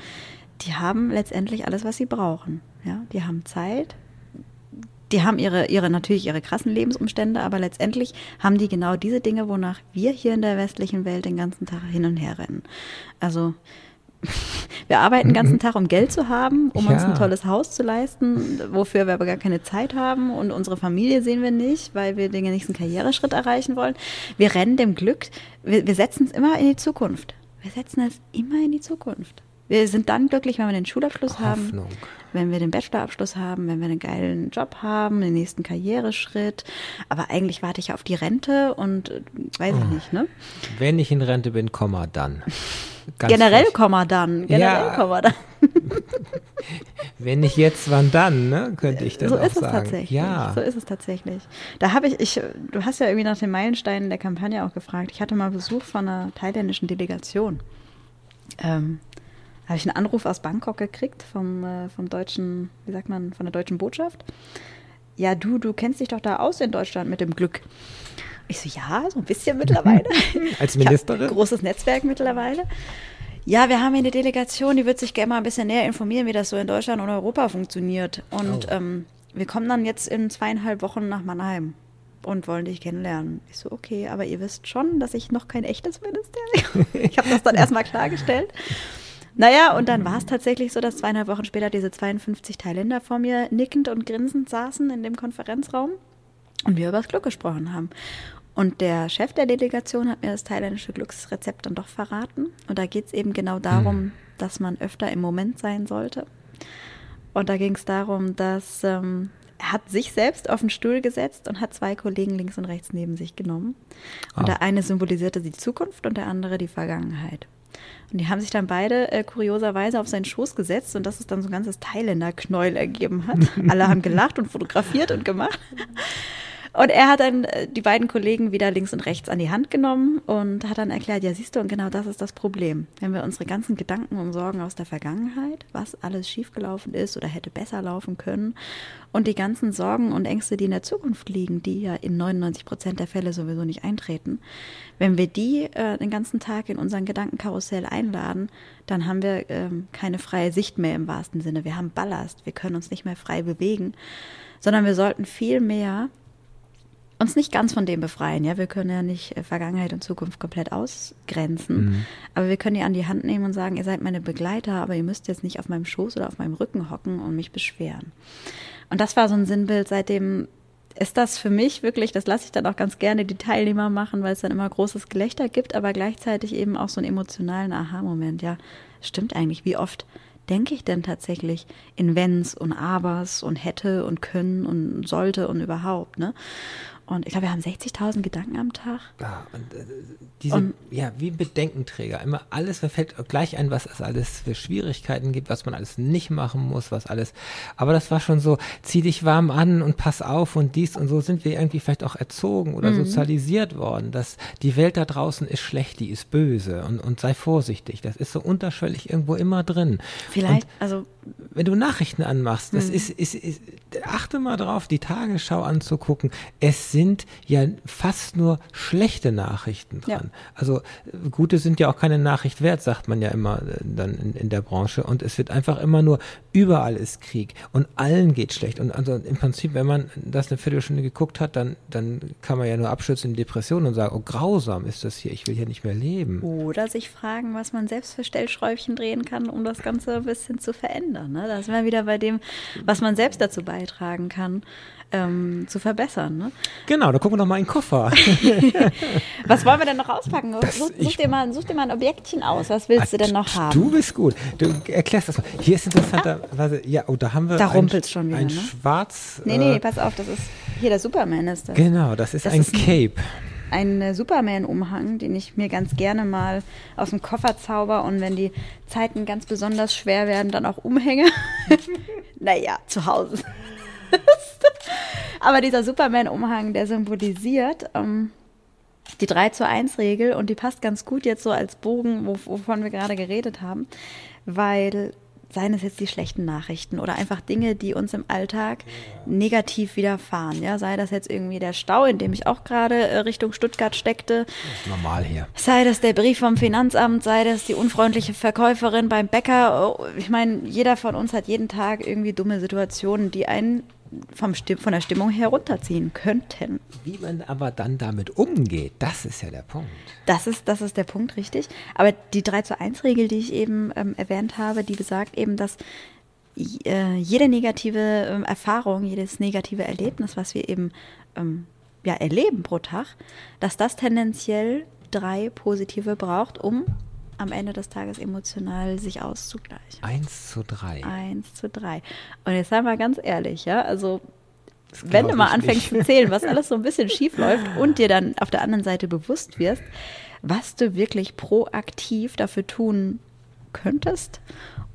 die haben letztendlich alles, was sie brauchen. Ja, die haben Zeit, die haben ihre, ihre, natürlich ihre krassen Lebensumstände, aber letztendlich haben die genau diese Dinge, wonach wir hier in der westlichen Welt den ganzen Tag hin und her rennen. Also <laughs> Wir arbeiten den ganzen Tag, um Geld zu haben, um Ja. uns ein tolles Haus zu leisten, wofür wir aber gar keine Zeit haben und unsere Familie sehen wir nicht, weil wir den nächsten Karriereschritt erreichen wollen. Wir rennen dem Glück, wir, wir setzen es immer in die Zukunft. Wir setzen es immer in die Zukunft. Wir sind dann glücklich, wenn wir den Schulabschluss haben, Hoffnung. wenn wir den Bachelorabschluss haben, wenn wir einen geilen Job haben, den nächsten Karriereschritt. Aber eigentlich warte ich auf die Rente und äh, weiß Oh. ich nicht, ne? Wenn ich in Rente bin, Komma dann. Ganz Generell frech. Komma dann. Generell Ja. Komma dann. <laughs> Wenn nicht jetzt, wann dann, ne? Könnte ich dann so auch ist es sagen. tatsächlich. Ja. So ist es tatsächlich. Da habe ich, ich, du hast ja irgendwie nach den Meilensteinen der Kampagne auch gefragt. Ich hatte mal Besuch von einer thailändischen Delegation. Ähm, habe ich einen Anruf aus Bangkok gekriegt vom, äh, vom deutschen, wie sagt man, von der deutschen Botschaft. Ja, du, du kennst dich doch da aus in Deutschland mit dem Glück. Ich so, ja, so ein bisschen mittlerweile. <laughs> Als Ministerin? ein großes Netzwerk mittlerweile. Ja, wir haben hier eine Delegation, die wird sich gerne mal ein bisschen näher informieren, wie das so in Deutschland und Europa funktioniert. Und Oh. ähm, wir kommen dann jetzt in zweieinhalb Wochen nach Mannheim und wollen dich kennenlernen. Ich so, okay, aber ihr wisst schon, dass ich noch kein echtes Ministerium. <laughs> ich habe das dann erstmal klargestellt. Naja, und dann war es tatsächlich so, dass zweieinhalb Wochen später diese 52 Thailänder vor mir nickend und grinsend saßen in dem Konferenzraum und wir über das Glück gesprochen haben. Und der Chef der Delegation hat mir das thailändische Glücksrezept dann doch verraten. Und da geht es eben genau darum, dass man öfter im Moment sein sollte. Und da ging es darum, dass ähm, er hat sich selbst auf den Stuhl gesetzt und hat zwei Kollegen links und rechts neben sich genommen. Und Ah. der eine symbolisierte die Zukunft und der andere die Vergangenheit. Und die haben sich dann beide äh, kurioserweise auf seinen Schoß gesetzt und dass es dann so ein ganzes Thailänder-Knäuel ergeben hat. <laughs> Alle haben gelacht und fotografiert und gemacht. Und er hat dann äh, die beiden Kollegen wieder links und rechts an die Hand genommen und hat dann erklärt, ja siehst du, und genau das ist das Problem. Wenn wir unsere ganzen Gedanken und Sorgen aus der Vergangenheit, was alles schiefgelaufen ist oder hätte besser laufen können, und die ganzen Sorgen und Ängste, die in der Zukunft liegen, die ja in 99 Prozent der Fälle sowieso nicht eintreten, wenn wir die äh, den ganzen Tag in unseren Gedankenkarussell einladen, dann haben wir ähm, keine freie Sicht mehr im wahrsten Sinne. Wir haben Ballast, wir können uns nicht mehr frei bewegen, sondern wir sollten viel mehr uns nicht ganz von dem befreien. Ja, wir können ja nicht äh, Vergangenheit und Zukunft komplett ausgrenzen, aber wir können die an die Hand nehmen und sagen, ihr seid meine Begleiter, aber ihr müsst jetzt nicht auf meinem Schoß oder auf meinem Rücken hocken und mich beschweren. Und das war so ein Sinnbild, seitdem ist das für mich wirklich, das lasse ich dann auch ganz gerne die Teilnehmer machen, weil es dann immer großes Gelächter gibt, aber gleichzeitig eben auch so einen emotionalen Aha-Moment. Ja, stimmt eigentlich, wie oft denke ich denn tatsächlich in Wenns und Abers und hätte und können und sollte und überhaupt, ne? Und ich glaube, wir haben 60.000 Gedanken am Tag. Ja, und, äh, diese, Und- ja, wie Bedenkenträger. Immer alles, mir fällt gleich ein, was es alles für Schwierigkeiten gibt, was man alles nicht machen muss, was alles. Aber das war schon so, zieh dich warm an und pass auf und dies und so sind wir irgendwie vielleicht auch erzogen oder Mhm. sozialisiert worden, dass die Welt da draußen ist schlecht, die ist böse und, und sei vorsichtig. Das ist so unterschwellig irgendwo immer drin. Vielleicht, Und also wenn du Nachrichten anmachst, das ist, ist, ist, achte mal drauf, die Tagesschau anzugucken. Es sind ja fast nur schlechte Nachrichten Ja. dran. Also äh, gute sind ja auch keine Nachricht wert, sagt man ja immer äh, dann in, in der Branche. Und es wird einfach immer nur, überall ist Krieg und allen geht schlecht. Und also im Prinzip, wenn man das eine Viertelstunde geguckt hat, dann, dann kann man ja nur abschützen in Depressionen und sagen, oh grausam ist das hier, ich will hier nicht mehr leben. Oder sich fragen, was man selbst für Stellschräubchen drehen kann, um das Ganze ein bisschen zu verändern. Ne? Da sind wir wieder bei dem, was man selbst dazu beitragen kann, ähm, zu verbessern. Ne? Genau, da gucken wir doch mal in den Koffer. <laughs> Was wollen wir denn noch auspacken? Such, such, dir mal, such dir mal ein Objektchen aus. Was willst du denn noch haben? Du bist gut. Du erklärst das mal. Hier ist interessanterweise, ja, oh, da haben wir Da ein, schon wieder, ein ne? schwarz. nee, nee, äh, pass auf, das ist hier der Superman ist das. Genau, das ist Das ein ist Cape. Ein äh, Superman-Umhang, den ich mir ganz gerne mal aus dem Koffer zauber und wenn die Zeiten ganz besonders schwer werden, dann auch umhänge. <laughs> naja, zu Hause. <laughs> Aber dieser Superman-Umhang, der symbolisiert ähm, die 3 zu 1 Regel und die passt ganz gut jetzt so als Bogen, wo, wovon wir gerade geredet haben, weil seien es jetzt die schlechten Nachrichten oder einfach Dinge, die uns im Alltag negativ widerfahren. Ja, sei das jetzt irgendwie der Stau, in dem ich auch gerade äh, Richtung Stuttgart steckte, Das ist normal hier. sei das der Brief vom Finanzamt, sei das die unfreundliche Verkäuferin beim Bäcker. Oh, Ich meine, jeder von uns hat jeden Tag irgendwie dumme Situationen, die einen vom Stimm von der Stimmung herunterziehen könnten. Wie man aber dann damit umgeht, das ist ja der Punkt. Das ist, das ist der Punkt, richtig. Aber die 3 zu 1 Regel, die ich eben ähm, erwähnt habe, die besagt eben, dass äh, jede negative ähm, Erfahrung, jedes negative Erlebnis, was wir eben ähm, ja, erleben pro Tag, dass das tendenziell drei positive braucht, um am Ende des Tages emotional sich auszugleichen. Eins zu drei. Eins zu drei. Und jetzt seien wir ganz ehrlich, ja, also wenn du mal anfängst nicht. zu zählen, was <laughs> alles so ein bisschen schief läuft und dir dann auf der anderen Seite bewusst wirst, was du wirklich proaktiv dafür tun könntest,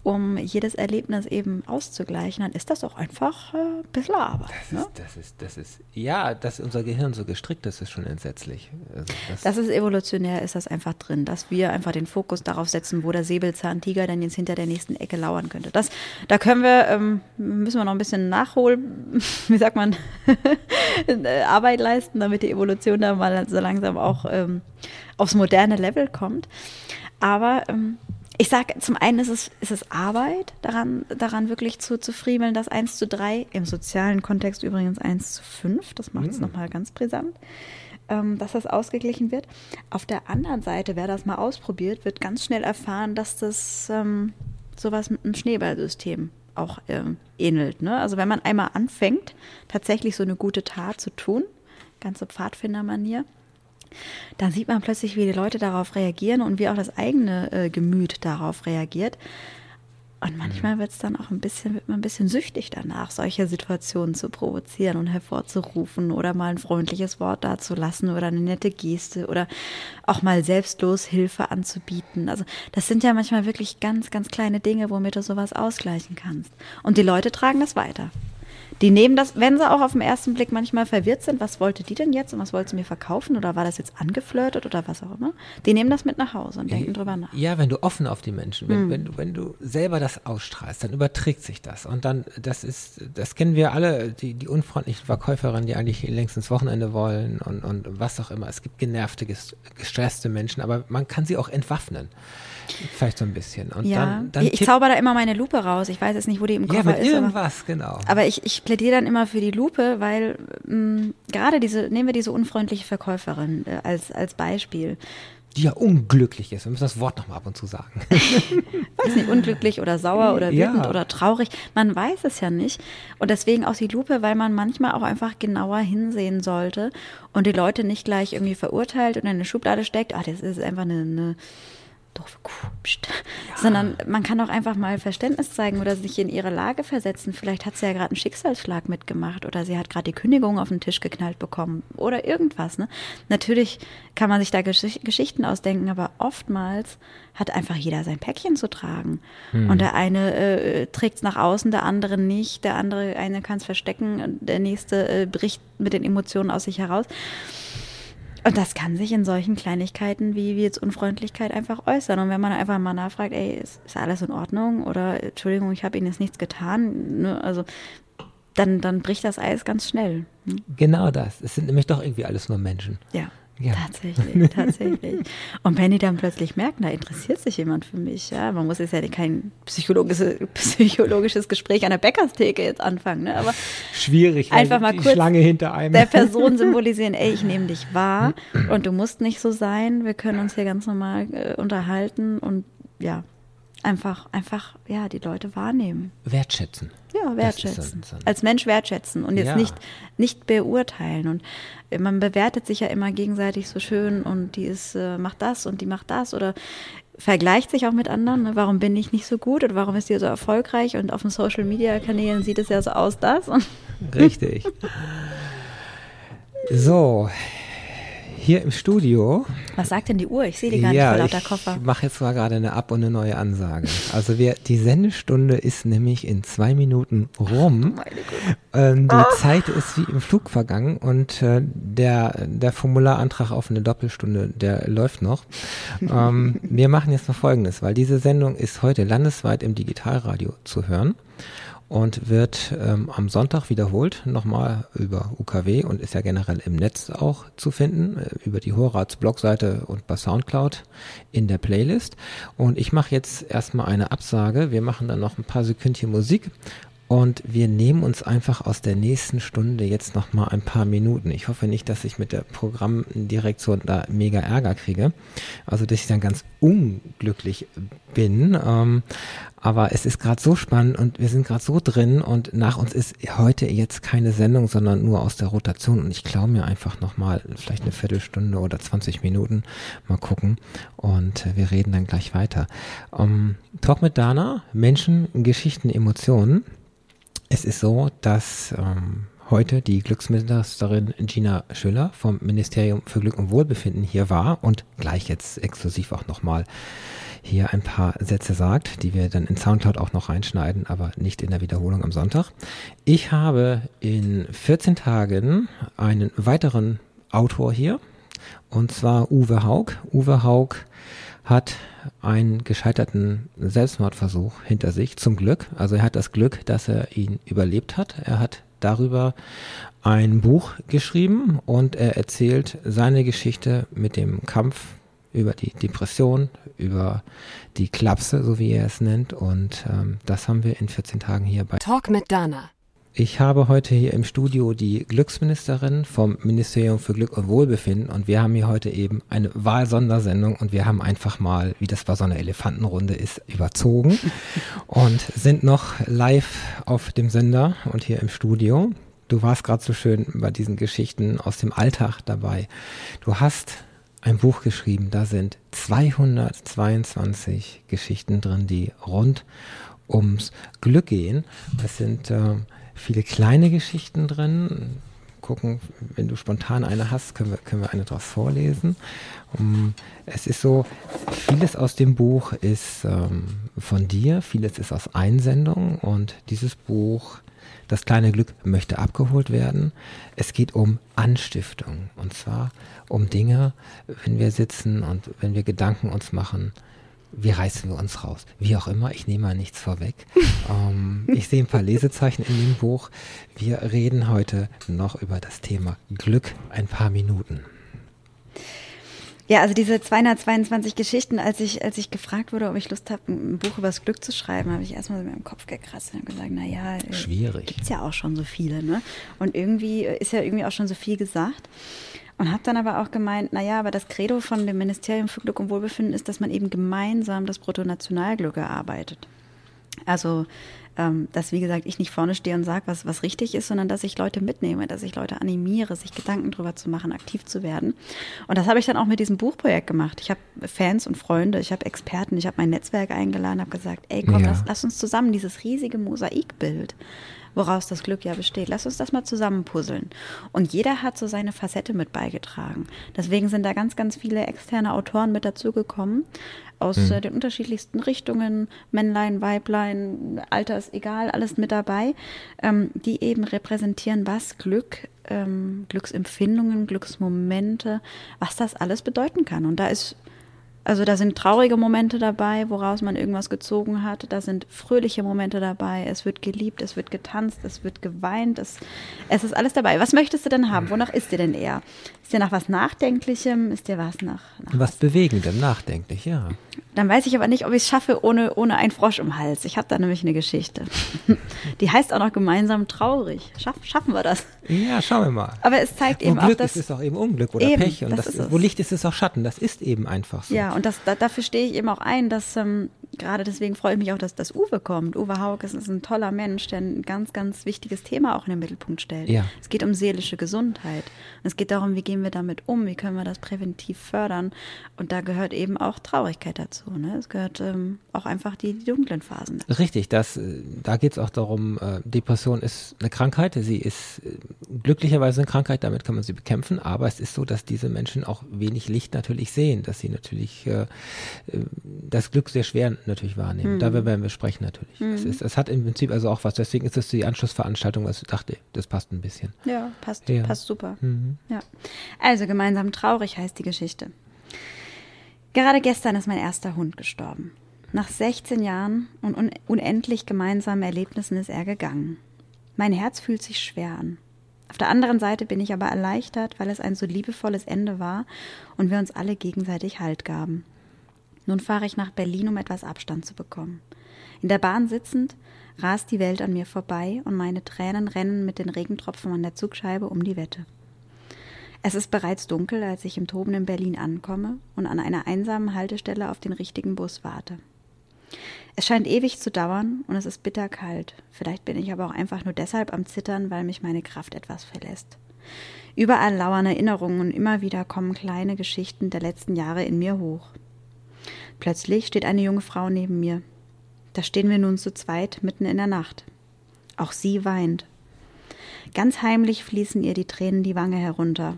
um jedes Erlebnis eben auszugleichen, dann ist das auch einfach äh, ein bisschen Arbeit. Das, ne? ist, das, ist, das ist, ja, dass unser Gehirn so gestrickt ist, ist schon entsetzlich. Also das, das, ist evolutionär, ist das einfach drin, dass wir einfach den Fokus darauf setzen, wo der Säbelzahntiger dann jetzt hinter der nächsten Ecke lauern könnte. Das, da können wir, ähm, müssen wir noch ein bisschen nachholen, <laughs> wie sagt man, <laughs> Arbeit leisten, damit die Evolution da mal so langsam auch ähm, aufs moderne Level kommt. Aber ähm, ich sage, zum einen ist es, ist es Arbeit, daran, daran wirklich zu, zu friemeln, das 1 zu 3, im sozialen Kontext übrigens 1 zu 5, das macht es mhm. nochmal ganz brisant, ähm, dass das ausgeglichen wird. Auf der anderen Seite, wer das mal ausprobiert, wird ganz schnell erfahren, dass das ähm, sowas mit einem Schneeballsystem auch ähm, ähnelt. Ne? Also wenn man einmal anfängt, tatsächlich so eine gute Tat zu tun, ganze Pfadfindermanier, da sieht man plötzlich, wie die Leute darauf reagieren und wie auch das eigene äh, Gemüt darauf reagiert. Und manchmal wird es dann auch ein bisschen, wird man ein bisschen süchtig danach, solche Situationen zu provozieren und hervorzurufen oder mal ein freundliches Wort dazulassen oder eine nette Geste oder auch mal selbstlos Hilfe anzubieten. Also das sind ja manchmal wirklich ganz, ganz kleine Dinge, womit du sowas ausgleichen kannst. Und die Leute tragen das weiter. Die nehmen das, wenn sie auch auf den ersten Blick manchmal verwirrt sind, was wollte die denn jetzt und was wollte sie mir verkaufen oder war das jetzt angeflirtet oder was auch immer, die nehmen das mit nach Hause und denken drüber nach. Ja, wenn du offen auf die Menschen, wenn, hm. wenn, du, wenn du selber das ausstrahlst, dann überträgt sich das. Und dann, das ist, das kennen wir alle, die, die unfreundlichen Verkäuferinnen, die eigentlich längst ins Wochenende wollen und, und was auch immer. Es gibt genervte, gestresste Menschen, aber man kann sie auch entwaffnen. Vielleicht so ein bisschen. Und ja, dann, dann ich zauber da immer meine Lupe raus. Ich weiß jetzt nicht, wo die im Koffer ja, mit ist. irgendwas, aber, genau. Aber ich, ich plädiere dann immer für die Lupe, weil mh, gerade diese, nehmen wir diese unfreundliche Verkäuferin äh, als, als Beispiel die ja unglücklich ist. Wir müssen das Wort nochmal ab und zu sagen. <laughs> weiß nicht, unglücklich oder sauer oder wütend ja. oder traurig. Man weiß es ja nicht. Und deswegen auch die Lupe, weil man manchmal auch einfach genauer hinsehen sollte und die Leute nicht gleich irgendwie verurteilt und in eine Schublade steckt. Ah, das ist einfach eine, eine doofe Kuh, pst. Ja. sondern man kann auch einfach mal Verständnis zeigen oder sich in ihre Lage versetzen. Vielleicht hat sie ja gerade einen Schicksalsschlag mitgemacht oder sie hat gerade die Kündigung auf den Tisch geknallt bekommen oder irgendwas. Ne? Natürlich kann man sich da Gesch Geschichten ausdenken, aber oftmals hat einfach jeder sein Päckchen zu tragen. Hm. Und der eine äh, trägt es nach außen, der andere nicht, der andere eine kann es verstecken, der nächste äh, bricht mit den Emotionen aus sich heraus. Und das kann sich in solchen Kleinigkeiten wie, wie jetzt Unfreundlichkeit einfach äußern. Und wenn man einfach mal nachfragt, ey, ist, ist alles in Ordnung? Oder Entschuldigung, ich habe Ihnen jetzt nichts getan. Ne? Also dann, dann bricht das Eis ganz schnell. Hm? Genau das. Es sind nämlich doch irgendwie alles nur Menschen. Ja. Ja. Tatsächlich, tatsächlich. Und wenn die dann plötzlich merken, da interessiert sich jemand für mich, ja, man muss jetzt ja kein psychologisches, psychologisches Gespräch an der Bäckerstheke jetzt anfangen, ne? aber schwierig, einfach mal kurz Schlange hinter einem. der <laughs> Person symbolisieren, ey, ich nehme dich wahr und du musst nicht so sein, wir können uns hier ganz normal äh, unterhalten und ja, einfach, einfach, ja, die Leute wahrnehmen. Wertschätzen. Ja, wertschätzen. So, so Als Mensch wertschätzen und jetzt ja. nicht, nicht beurteilen. Und man bewertet sich ja immer gegenseitig so schön und die ist, äh, macht das und die macht das oder vergleicht sich auch mit anderen. Ne? Warum bin ich nicht so gut oder warum ist die so erfolgreich? Und auf den Social Media Kanälen sieht es ja so aus, das. <laughs> Richtig. So, hier im Studio. Was sagt denn die Uhr? Ich sehe die gar ja, nicht vor lauter Koffer. Ich mache jetzt mal gerade eine Ab- und eine neue Ansage. Also wir, die Sendestunde ist nämlich in zwei Minuten rum. Ähm, die oh. Zeit ist wie im Flug vergangen und äh, der, der Formularantrag auf eine Doppelstunde, der läuft noch. ähm, wir machen jetzt mal Folgendes, weil diese Sendung ist heute landesweit im Digitalradio zu hören und wird ähm, am Sonntag wiederholt nochmal über UKW und ist ja generell im Netz auch zu finden, äh, über die Horats Blogseite und bei Soundcloud in der Playlist. Und ich mache jetzt erstmal eine Absage. Wir machen dann noch ein paar Sekündchen Musik Und wir nehmen uns einfach aus der nächsten Stunde jetzt noch mal ein paar Minuten. Ich hoffe nicht, dass ich mit der Programmdirektion da mega Ärger kriege. Also, dass ich dann ganz unglücklich bin. Ähm, aber es ist gerade so spannend und wir sind gerade so drin und nach uns ist heute jetzt keine Sendung, sondern nur aus der Rotation. Und ich klaue mir einfach noch mal vielleicht eine Viertelstunde oder 20 Minuten mal gucken. Und wir reden dann gleich weiter. Ähm, Talk mit Dana, Menschen, Geschichten, Emotionen. Es ist so, dass ähm, heute die Glücksministerin Gina Schüller vom Ministerium für Glück und Wohlbefinden hier war und gleich jetzt exklusiv auch nochmal hier ein paar Sätze sagt, die wir dann in Soundcloud auch noch reinschneiden, aber nicht in der Wiederholung am Sonntag. Ich habe in 14 Tagen einen weiteren Autor hier und zwar Uwe Haug. Uwe Haug hat einen gescheiterten Selbstmordversuch hinter sich, zum Glück. Also er hat das Glück, dass er ihn überlebt hat. Er hat darüber ein Buch geschrieben und er erzählt seine Geschichte mit dem Kampf über die Depression, über die Klapse, so wie er es nennt. Und ähm, das haben wir in 14 Tagen hier bei Talk mit Dana. Ich habe heute hier im Studio die Glücksministerin vom Ministerium für Glück und Wohlbefinden und wir haben hier heute eben eine Wahlsondersendung und wir haben einfach mal, wie das bei so einer Elefantenrunde ist, überzogen <laughs> und sind noch live auf dem Sender und hier im Studio. Du warst gerade so schön bei diesen Geschichten aus dem Alltag dabei. Du hast ein Buch geschrieben, da sind 222 Geschichten drin, die rund ums Glück gehen. Es sind äh, viele kleine Geschichten drin. Gucken, wenn du spontan eine hast, können wir, können wir eine daraus vorlesen. Um, es ist so, vieles aus dem Buch ist ähm, von dir, vieles ist aus Einsendungen und dieses Buch das kleine Glück möchte abgeholt werden. Es geht um Anstiftung und zwar um Dinge, wenn wir sitzen und wenn wir Gedanken uns machen, wie reißen wir uns raus? Wie auch immer, ich nehme mal nichts vorweg. <laughs> ähm, ich sehe ein paar Lesezeichen in dem Buch. Wir reden heute noch über das Thema Glück ein paar Minuten. Ja, also diese 222 Geschichten, als ich, als ich gefragt wurde, ob ich Lust habe, ein Buch über das Glück zu schreiben, habe ich erstmal so mit dem Kopf gekratzt und gesagt, naja, äh, schwierig. Gibt's ja auch schon so viele, ne? Und irgendwie ist ja irgendwie auch schon so viel gesagt. Und habe dann aber auch gemeint, naja, aber das Credo von dem Ministerium für Glück und Wohlbefinden ist, dass man eben gemeinsam das Bruttonationalglück erarbeitet. Also, ähm, dass, wie gesagt, ich nicht vorne stehe und sage, was, was richtig ist, sondern dass ich Leute mitnehme, dass ich Leute animiere, sich Gedanken drüber zu machen, aktiv zu werden. Und das habe ich dann auch mit diesem Buchprojekt gemacht. Ich habe Fans und Freunde, ich habe Experten, ich habe mein Netzwerk eingeladen, habe gesagt, ey, komm, ja. lass, lass uns zusammen dieses riesige Mosaikbild woraus das Glück ja besteht. Lass uns das mal zusammen puzzeln. Und jeder hat so seine Facette mit beigetragen. Deswegen sind da ganz, ganz viele externe Autoren mit dazugekommen aus mhm. äh, den unterschiedlichsten Richtungen, Männlein, Weiblein, Alter ist egal, alles mit dabei, ähm, die eben repräsentieren, was Glück, ähm, Glücksempfindungen, Glücksmomente, was das alles bedeuten kann. Und da ist also da sind traurige Momente dabei, woraus man irgendwas gezogen hat. Da sind fröhliche Momente dabei. Es wird geliebt, es wird getanzt, es wird geweint. Es, es ist alles dabei. Was möchtest du denn haben? Wonach ist dir denn eher? Ist dir nach was Nachdenklichem? Ist dir was nach, nach was, was Bewegendem, nachdenklich, ja. Dann weiß ich aber nicht, ob ich es schaffe ohne, ohne einen Frosch im Hals. Ich habe da nämlich eine Geschichte. <laughs> Die heißt auch noch gemeinsam traurig. Schaff, schaffen wir das? Ja, schauen wir mal. Aber es zeigt wo eben Glück auch, dass... ist es auch eben Unglück oder eben, Pech. Und das das, wo Licht ist, ist auch Schatten. Das ist eben einfach so. Ja, und das, da, dafür stehe ich eben auch ein, dass ähm, gerade deswegen freue ich mich auch, dass, dass Uwe kommt. Uwe Haug ist, ist, ein toller Mensch, der ein ganz, ganz wichtiges Thema auch in den Mittelpunkt stellt. Ja. Es geht um seelische Gesundheit. Und es geht darum, wie gehen wir damit um, wie können wir das präventiv fördern. Und da gehört eben auch Traurigkeit dazu. Ne? Es gehört ähm, auch einfach die, die, dunklen Phasen. Dazu. Richtig, das, äh, da geht es auch darum, äh, Depression ist eine Krankheit. Sie ist äh, glücklicherweise eine Krankheit, damit kann man sie bekämpfen. Aber es ist so, dass diese Menschen auch wenig Licht natürlich sehen, dass sie natürlich äh, äh das Glück sehr schwer natürlich wahrnehmen. Mhm. Darüber werden wir sprechen natürlich. Mhm. Es, ist, es hat im Prinzip also auch was. Deswegen ist es die Anschlussveranstaltung, was ich dachte, das passt ein bisschen. Ja, passt, ja. passt super. Mhm. Ja. Also gemeinsam traurig heißt die Geschichte. Gerade gestern ist mein erster Hund gestorben. Nach 16 Jahren und un unendlich gemeinsamen Erlebnissen ist er gegangen. Mein Herz fühlt sich schwer an. Auf der anderen Seite bin ich aber erleichtert, weil es ein so liebevolles Ende war und wir uns alle gegenseitig Halt gaben. Nun fahre ich nach Berlin, um etwas Abstand zu bekommen. In der Bahn sitzend rast die Welt an mir vorbei und meine Tränen rennen mit den Regentropfen an der Zugscheibe um die Wette. Es ist bereits dunkel, als ich im tobenden Berlin ankomme und an einer einsamen Haltestelle auf den richtigen Bus warte. Es scheint ewig zu dauern und es ist bitterkalt. Vielleicht bin ich aber auch einfach nur deshalb am Zittern, weil mich meine Kraft etwas verlässt. Überall lauern Erinnerungen und immer wieder kommen kleine Geschichten der letzten Jahre in mir hoch. Plötzlich steht eine junge Frau neben mir. Da stehen wir nun zu zweit mitten in der Nacht. Auch sie weint. Ganz heimlich fließen ihr die Tränen die Wange herunter.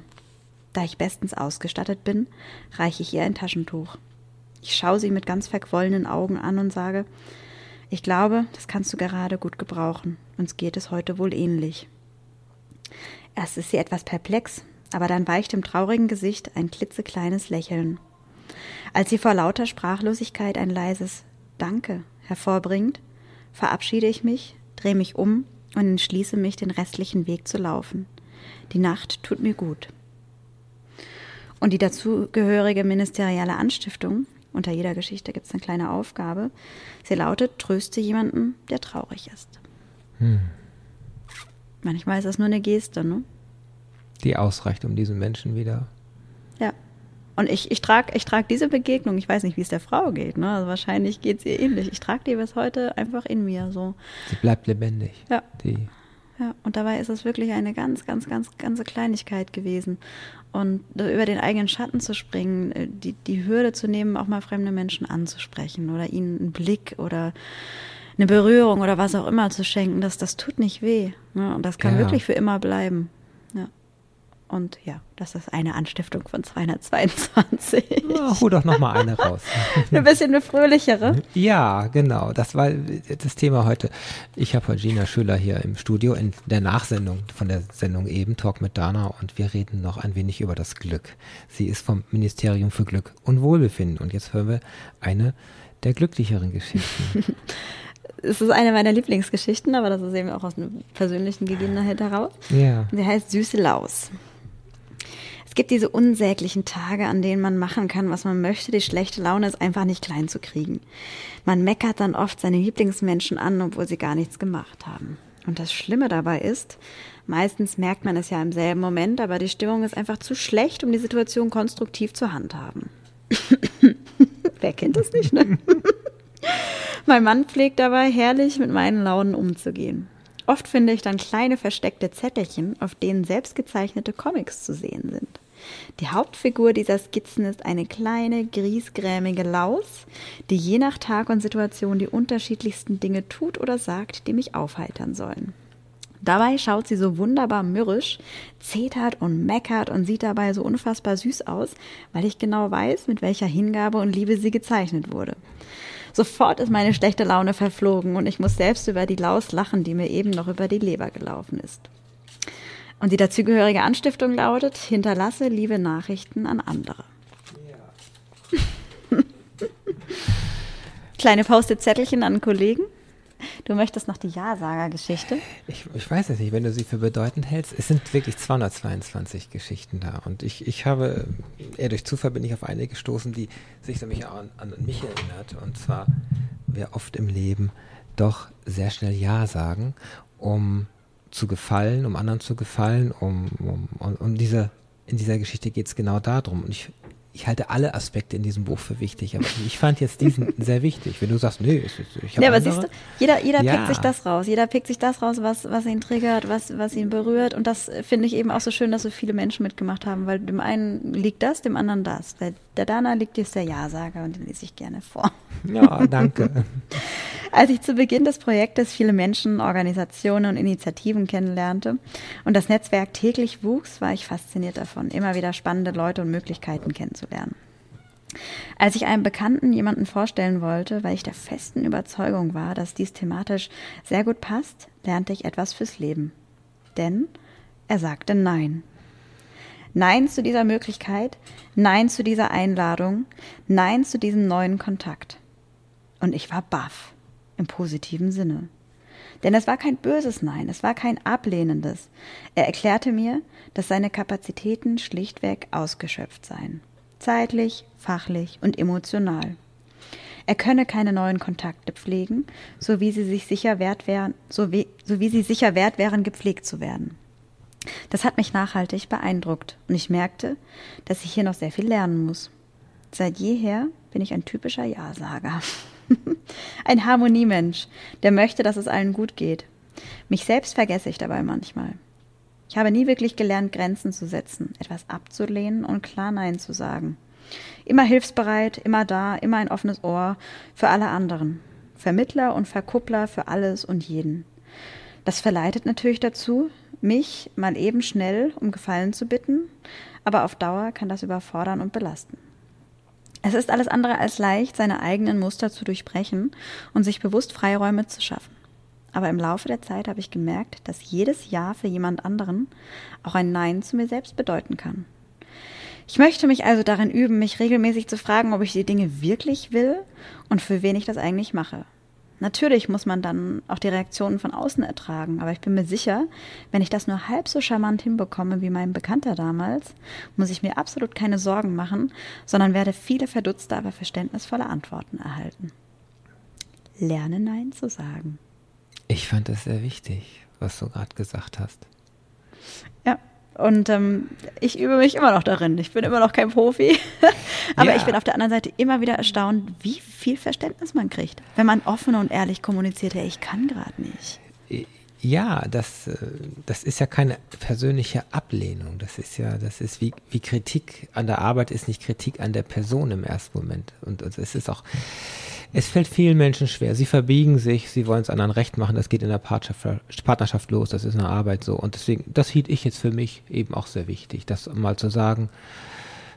Da ich bestens ausgestattet bin, reiche ich ihr ein Taschentuch. Ich schaue sie mit ganz verquollenen Augen an und sage, ich glaube, das kannst du gerade gut gebrauchen. Uns geht es heute wohl ähnlich. Erst ist sie etwas perplex, aber dann weicht im traurigen Gesicht ein klitzekleines Lächeln. Als sie vor lauter Sprachlosigkeit ein leises Danke hervorbringt, verabschiede ich mich, drehe mich um und entschließe mich, den restlichen Weg zu laufen. Die Nacht tut mir gut. Und die dazugehörige ministerielle Anstiftung, unter jeder Geschichte gibt es eine kleine Aufgabe, sie lautet, tröste jemanden, der traurig ist. Hm. Manchmal ist das nur eine Geste, ne? Die ausreicht, um diesen Menschen wieder ja. Und ich, ich trage ich trag diese Begegnung, ich weiß nicht, wie es der Frau geht, ne? Also wahrscheinlich geht es ihr ähnlich. Ich trage die bis heute einfach in mir so. Sie bleibt lebendig. Ja. Die. Ja, und dabei ist es wirklich eine ganz, ganz, ganz, ganze Kleinigkeit gewesen. Und über den eigenen Schatten zu springen, äh, die, die Hürde zu nehmen, auch mal fremde Menschen anzusprechen oder ihnen einen Blick oder eine Berührung oder was auch immer zu schenken, das, das tut nicht weh. Ne? Und das kann ja. wirklich für immer bleiben. Und ja, das ist eine Anstiftung von 222. Ja, hol doch noch mal eine raus. <laughs> ein bisschen eine fröhlichere. Ja, genau. Das war das Thema heute. Ich habe heute Gina Schüller hier im Studio in der Nachsendung von der Sendung eben, Talk mit Dana, und wir reden noch ein wenig über das Glück. Sie ist vom Ministerium für Glück und Wohlbefinden. Und jetzt hören wir eine der glücklicheren Geschichten. <laughs> es ist eine meiner Lieblingsgeschichten, aber das ist eben auch aus einer persönlichen Gegebenheit heraus. Ja. Sie heißt Süße Laus gibt diese unsäglichen Tage, an denen man machen kann, was man möchte. Die schlechte Laune ist einfach nicht klein zu kriegen. Man meckert dann oft seine Lieblingsmenschen an, obwohl sie gar nichts gemacht haben. Und das Schlimme dabei ist, meistens merkt man es ja im selben Moment, aber die Stimmung ist einfach zu schlecht, um die Situation konstruktiv zu handhaben. <laughs> Wer kennt das nicht, ne? <laughs> mein Mann pflegt dabei herrlich mit meinen Launen umzugehen. Oft finde ich dann kleine versteckte Zettelchen, auf denen selbstgezeichnete Comics zu sehen sind. Die Hauptfigur dieser Skizzen ist eine kleine, griesgrämige Laus, die je nach Tag und Situation die unterschiedlichsten Dinge tut oder sagt, die mich aufheitern sollen. Dabei schaut sie so wunderbar mürrisch, zetert und meckert und sieht dabei so unfassbar süß aus, weil ich genau weiß, mit welcher Hingabe und Liebe sie gezeichnet wurde. Sofort ist meine schlechte Laune verflogen und ich muss selbst über die Laus lachen, die mir eben noch über die Leber gelaufen ist. Und die dazugehörige Anstiftung lautet, hinterlasse liebe Nachrichten an andere. Ja. <laughs> Kleine Post-it-Zettelchen an Kollegen. Du möchtest noch die Ja-Sager-Geschichte? Ich, ich, weiß es nicht, wenn du sie für bedeutend hältst. Es sind wirklich 222 Geschichten da. Und ich, ich habe, eher durch Zufall bin ich auf eine gestoßen, die sich nämlich an, an mich erinnert. Und zwar, wir oft im Leben doch sehr schnell Ja sagen, um zu gefallen, um anderen zu gefallen, um, um, um, um diese, in dieser Geschichte geht es genau darum. Und ich, ich halte alle Aspekte in diesem Buch für wichtig, aber ich fand jetzt diesen <laughs> sehr wichtig. Wenn du sagst, nee, ich, ich habe Ja, aber siehst du, jeder, jeder ja. pickt sich das raus. Jeder pickt sich das raus, was, was ihn triggert, was, was ihn berührt. Und das finde ich eben auch so schön, dass so viele Menschen mitgemacht haben, weil dem einen liegt das, dem anderen das. Der, der Dana liegt jetzt der Ja-Sager und den lese ich gerne vor. Ja, danke. <laughs> Als ich zu Beginn des Projektes viele Menschen, Organisationen und Initiativen kennenlernte und das Netzwerk täglich wuchs, war ich fasziniert davon, immer wieder spannende Leute und Möglichkeiten kennenzulernen. Als ich einem Bekannten jemanden vorstellen wollte, weil ich der festen Überzeugung war, dass dies thematisch sehr gut passt, lernte ich etwas fürs Leben. Denn er sagte Nein. Nein zu dieser Möglichkeit, Nein zu dieser Einladung, Nein zu diesem neuen Kontakt. Und ich war baff im positiven Sinne. Denn es war kein böses Nein, es war kein ablehnendes. Er erklärte mir, dass seine Kapazitäten schlichtweg ausgeschöpft seien. Zeitlich, fachlich und emotional. Er könne keine neuen Kontakte pflegen, so wie sie sich sicher wert wären, so wie, so wie sie sicher wert wären, gepflegt zu werden. Das hat mich nachhaltig beeindruckt und ich merkte, dass ich hier noch sehr viel lernen muss. Seit jeher bin ich ein typischer Ja-Sager. <laughs> ein Harmoniemensch, der möchte, dass es allen gut geht. Mich selbst vergesse ich dabei manchmal. Ich habe nie wirklich gelernt, Grenzen zu setzen, etwas abzulehnen und klar Nein zu sagen. Immer hilfsbereit, immer da, immer ein offenes Ohr für alle anderen. Vermittler und Verkuppler für alles und jeden. Das verleitet natürlich dazu, mich mal eben schnell um Gefallen zu bitten, aber auf Dauer kann das überfordern und belasten. Es ist alles andere als leicht, seine eigenen Muster zu durchbrechen und sich bewusst Freiräume zu schaffen. Aber im Laufe der Zeit habe ich gemerkt, dass jedes Ja für jemand anderen auch ein Nein zu mir selbst bedeuten kann. Ich möchte mich also darin üben, mich regelmäßig zu fragen, ob ich die Dinge wirklich will und für wen ich das eigentlich mache. Natürlich muss man dann auch die Reaktionen von außen ertragen, aber ich bin mir sicher, wenn ich das nur halb so charmant hinbekomme wie mein Bekannter damals, muss ich mir absolut keine Sorgen machen, sondern werde viele verdutzte, aber verständnisvolle Antworten erhalten. Lerne Nein zu sagen. Ich fand das sehr wichtig, was du gerade gesagt hast. Ja, und ähm, ich übe mich immer noch darin. Ich bin immer noch kein Profi. <laughs> Aber ja. ich bin auf der anderen Seite immer wieder erstaunt, wie viel Verständnis man kriegt, wenn man offen und ehrlich kommuniziert, hey, ich kann gerade nicht. Ja, das, äh, das ist ja keine persönliche Ablehnung. Das ist ja, das ist wie, wie Kritik an der Arbeit ist nicht Kritik an der Person im ersten Moment. Und, und es ist auch, es fällt vielen Menschen schwer. Sie verbiegen sich, sie wollen es anderen recht machen. Das geht in der Partnerschaft, los, das ist in der Arbeit so. Und deswegen, das hielt ich jetzt für mich eben auch sehr wichtig, das mal zu sagen,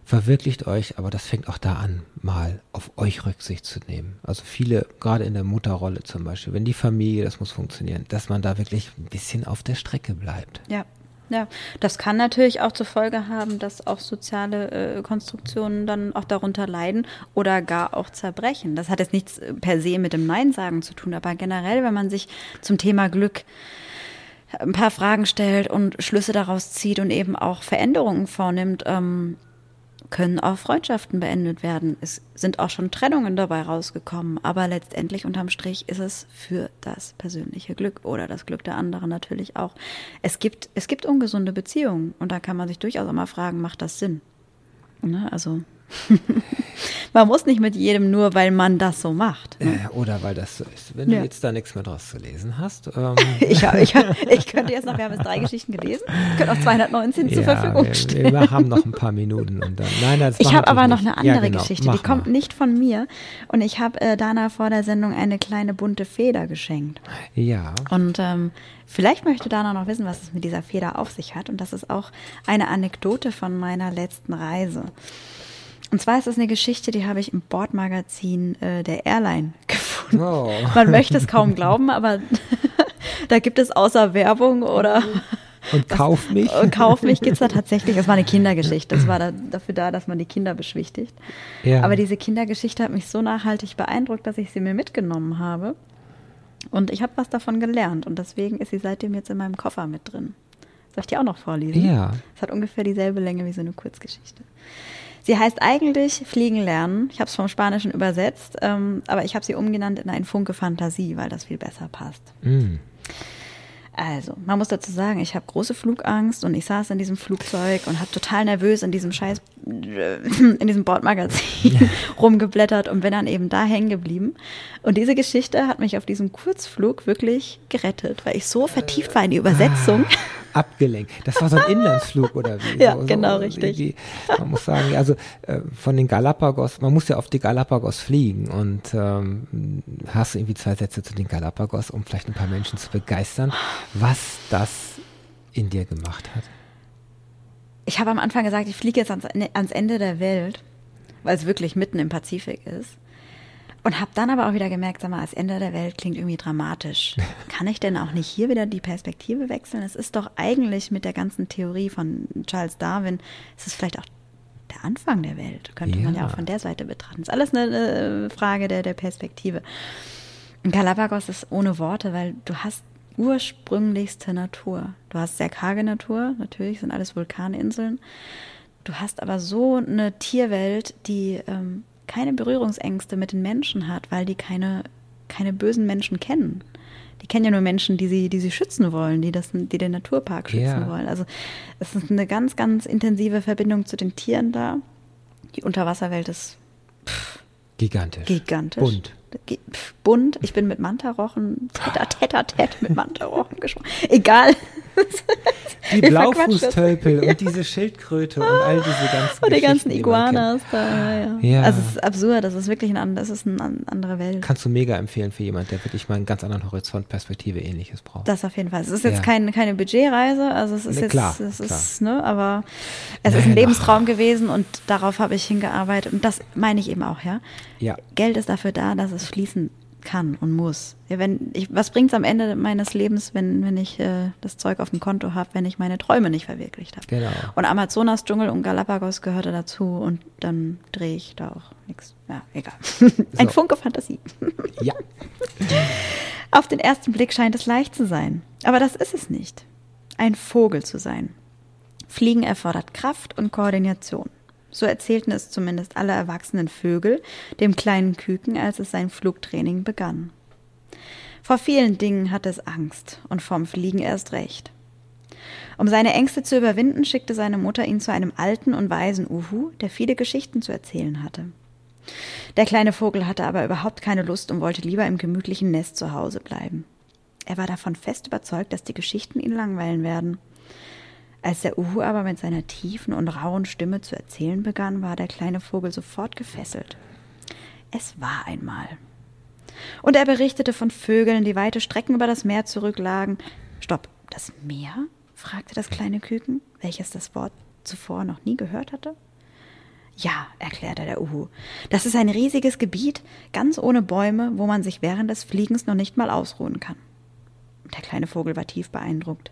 verwirklicht euch, aber das fängt auch da an, mal auf euch Rücksicht zu nehmen. Also viele, gerade in der Mutterrolle zum Beispiel, wenn die Familie, das muss funktionieren, dass man da wirklich ein bisschen auf der Strecke bleibt. Ja. Ja, das kann natürlich auch zur Folge haben, dass auch soziale äh, Konstruktionen dann auch darunter leiden oder gar auch zerbrechen. Das hat jetzt nichts äh, per se mit dem Nein sagen zu tun, aber generell, wenn man sich zum Thema Glück ein paar Fragen stellt und Schlüsse daraus zieht und eben auch Veränderungen vornimmt, ähm, können auch Freundschaften beendet werden. Es sind auch schon Trennungen dabei rausgekommen, aber letztendlich unterm Strich ist es für das persönliche Glück oder das Glück der anderen natürlich auch. Es gibt, es gibt ungesunde Beziehungen und da kann man sich durchaus auch mal fragen, macht das Sinn? Ne? Also <laughs> man muss nicht mit jedem nur, weil man das so macht. Ne? Äh, oder weil das so ist. Wenn ja. du jetzt da nichts mehr draus zu lesen hast. Ähm. <laughs> ich, ich, ich, könnte jetzt noch, wir haben jetzt drei Geschichten gelesen, können auch 219 ja, zur Verfügung wir, stellen. Wir haben noch ein paar Minuten. Und dann, nein, ich habe aber noch eine andere ja, genau, Geschichte, die kommt mal. nicht von mir. Und ich habe äh, Dana vor der Sendung eine kleine bunte Feder geschenkt. Ja. Und ähm, Vielleicht möchte Dana noch wissen, was es mit dieser Feder auf sich hat. Und das ist auch eine Anekdote von meiner letzten Reise. Und zwar ist es eine Geschichte, die habe ich im Bordmagazin äh, der Airline <laughs> gefunden. Oh. Man möchte es kaum glauben, aber <laughs> da gibt es außer Werbung oder und kauf mich. Und kauf mich gibt es da <laughs> tatsächlich. Das war eine Kindergeschichte. Das war da, dafür da, dass man die Kinder beschwichtigt. Ja. Aber diese Kindergeschichte hat mich so nachhaltig beeindruckt, dass ich sie mir mitgenommen habe. Und ich habe was davon gelernt. Und deswegen ist sie seitdem jetzt in meinem Koffer mit drin. Soll ich die auch noch vorlesen? Ja. Es hat ungefähr dieselbe Länge wie so eine Kurzgeschichte. Sie heißt eigentlich Fliegen lernen. Ich habe es vom Spanischen übersetzt, ähm, aber ich habe sie umgenannt in ein Funke Fantasie, weil das viel besser passt. Mm. Also, man muss dazu sagen, ich habe große Flugangst und ich saß in diesem Flugzeug und habe total nervös in diesem Scheiß, in diesem Bordmagazin <laughs> rumgeblättert und bin dann eben da hängen geblieben. Und diese Geschichte hat mich auf diesem Kurzflug wirklich gerettet, weil ich so vertieft war in die Übersetzung. Ah abgelenkt. Das war so ein <laughs> Inlandsflug oder wie? Ja, so, genau, so, richtig. Die, man muss sagen, also äh, von den Galapagos, man muss ja auf die Galapagos fliegen und ähm, hast du irgendwie zwei Sätze zu den Galapagos, um vielleicht ein paar Menschen zu begeistern, was das in dir gemacht hat? Ich habe am Anfang gesagt, ich fliege jetzt ans, ans Ende der Welt, weil es wirklich mitten im Pazifik ist. Und habe dann aber auch wieder gemerkt, sag mal, das Ende der Welt klingt irgendwie dramatisch. <laughs> Kann ich denn auch nicht hier wieder die Perspektive wechseln? Es ist doch eigentlich mit der ganzen Theorie von Charles Darwin, es ist vielleicht auch der Anfang der Welt. Könnte ja. man ja auch von der Seite betrachten. ist alles eine Frage der, der Perspektive. Und Galapagos ist ohne Worte, weil du hast ursprünglichste Natur. Du hast sehr karge Natur, natürlich sind alles Vulkaninseln. Du hast aber so eine Tierwelt, die ähm, keine Berührungsängste mit den Menschen hat, weil die keine, keine bösen Menschen kennen. Die kennen ja nur Menschen, die sie, die sie schützen wollen, die, das, die den Naturpark schützen Ja. wollen. Also es ist eine ganz, ganz intensive Verbindung zu den Tieren da. Die Unterwasserwelt ist Gigantisch. gigantisch. Bunt. Bunt. Ich bin mit Mantarochen, tete mit Mantarochen gesprochen. Egal. Die Blaufußtölpel und diese Schildkröte und all diese ganzen Und die ganzen. Iguanas da. Ja, ja. Also es ist absurd. Das ist wirklich ein, das ist eine an- andere Welt. Kannst du mega empfehlen für jemand, der wirklich mal einen ganz anderen Horizont, Perspektive, ähnliches braucht. Das auf jeden Fall. Es ist jetzt Ja. kein, keine Budgetreise, also es ist Ne, jetzt, klar, es klar. ist, ne, aber es ist Nein, ein ach. Lebenstraum gewesen und darauf habe ich hingearbeitet und das meine ich eben auch, ja. Ja, Geld ist dafür da, dass es fließen kann und muss. Ja, wenn ich, was bringt es am Ende meines Lebens, wenn, wenn ich äh, das Zeug auf dem Konto habe, wenn ich meine Träume nicht verwirklicht habe? Genau. Und Amazonas, Dschungel und Galapagos gehörte dazu und dann drehe ich da auch nichts. Ja, egal. <laughs> Ein So. Funke Fantasie. <laughs> ja. <laughs> Auf den ersten Blick scheint es leicht zu sein, aber das ist es nicht. Ein Vogel zu sein. Fliegen erfordert Kraft und Koordination. So erzählten es zumindest alle erwachsenen Vögel dem kleinen Küken, als es sein Flugtraining begann. Vor vielen Dingen hatte es Angst und vom Fliegen erst recht. Um seine Ängste zu überwinden, schickte seine Mutter ihn zu einem alten und weisen Uhu, der viele Geschichten zu erzählen hatte. Der kleine Vogel hatte aber überhaupt keine Lust und wollte lieber im gemütlichen Nest zu Hause bleiben. Er war davon fest überzeugt, dass die Geschichten ihn langweilen werden. Als der Uhu aber mit seiner tiefen und rauen Stimme zu erzählen begann, war der kleine Vogel sofort gefesselt. Es war einmal. Und er berichtete von Vögeln, die weite Strecken über das Meer zurücklagen. Stopp, das Meer? fragte das kleine Küken, welches das Wort zuvor noch nie gehört hatte. Ja, erklärte der Uhu. Das ist ein riesiges Gebiet, ganz ohne Bäume, wo man sich während des Fliegens noch nicht mal ausruhen kann. Der kleine Vogel war tief beeindruckt.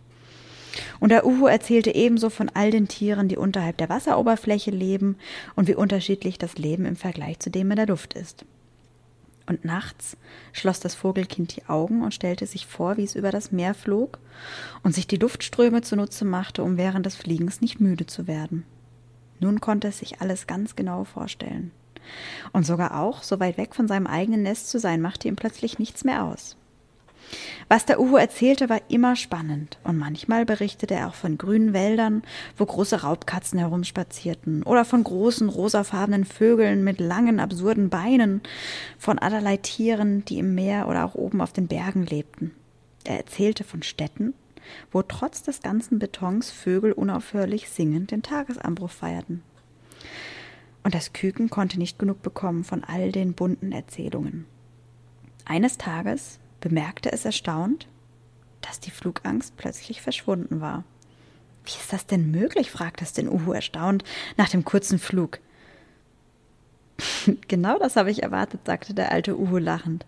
Und der Uhu erzählte ebenso von all den Tieren, die unterhalb der Wasseroberfläche leben und wie unterschiedlich das Leben im Vergleich zu dem in der Luft ist. Und nachts schloss das Vogelkind die Augen und stellte sich vor, wie es über das Meer flog und sich die Luftströme zunutze machte, um während des Fliegens nicht müde zu werden. Nun konnte es sich alles ganz genau vorstellen. Und sogar auch, so weit weg von seinem eigenen Nest zu sein, machte ihm plötzlich nichts mehr aus. Was der Uhu erzählte, war immer spannend, und manchmal berichtete er auch von grünen Wäldern, wo große Raubkatzen herumspazierten, oder von großen rosafarbenen Vögeln mit langen, absurden Beinen, von allerlei Tieren, die im Meer oder auch oben auf den Bergen lebten. Er erzählte von Städten, wo trotz des ganzen Betons Vögel unaufhörlich singend den Tagesanbruch feierten. Und das Küken konnte nicht genug bekommen von all den bunten Erzählungen. Eines Tages bemerkte es erstaunt, dass die Flugangst plötzlich verschwunden war. Wie ist das denn möglich? fragte es den Uhu erstaunt nach dem kurzen Flug. <laughs> genau das habe ich erwartet, sagte der alte Uhu lachend.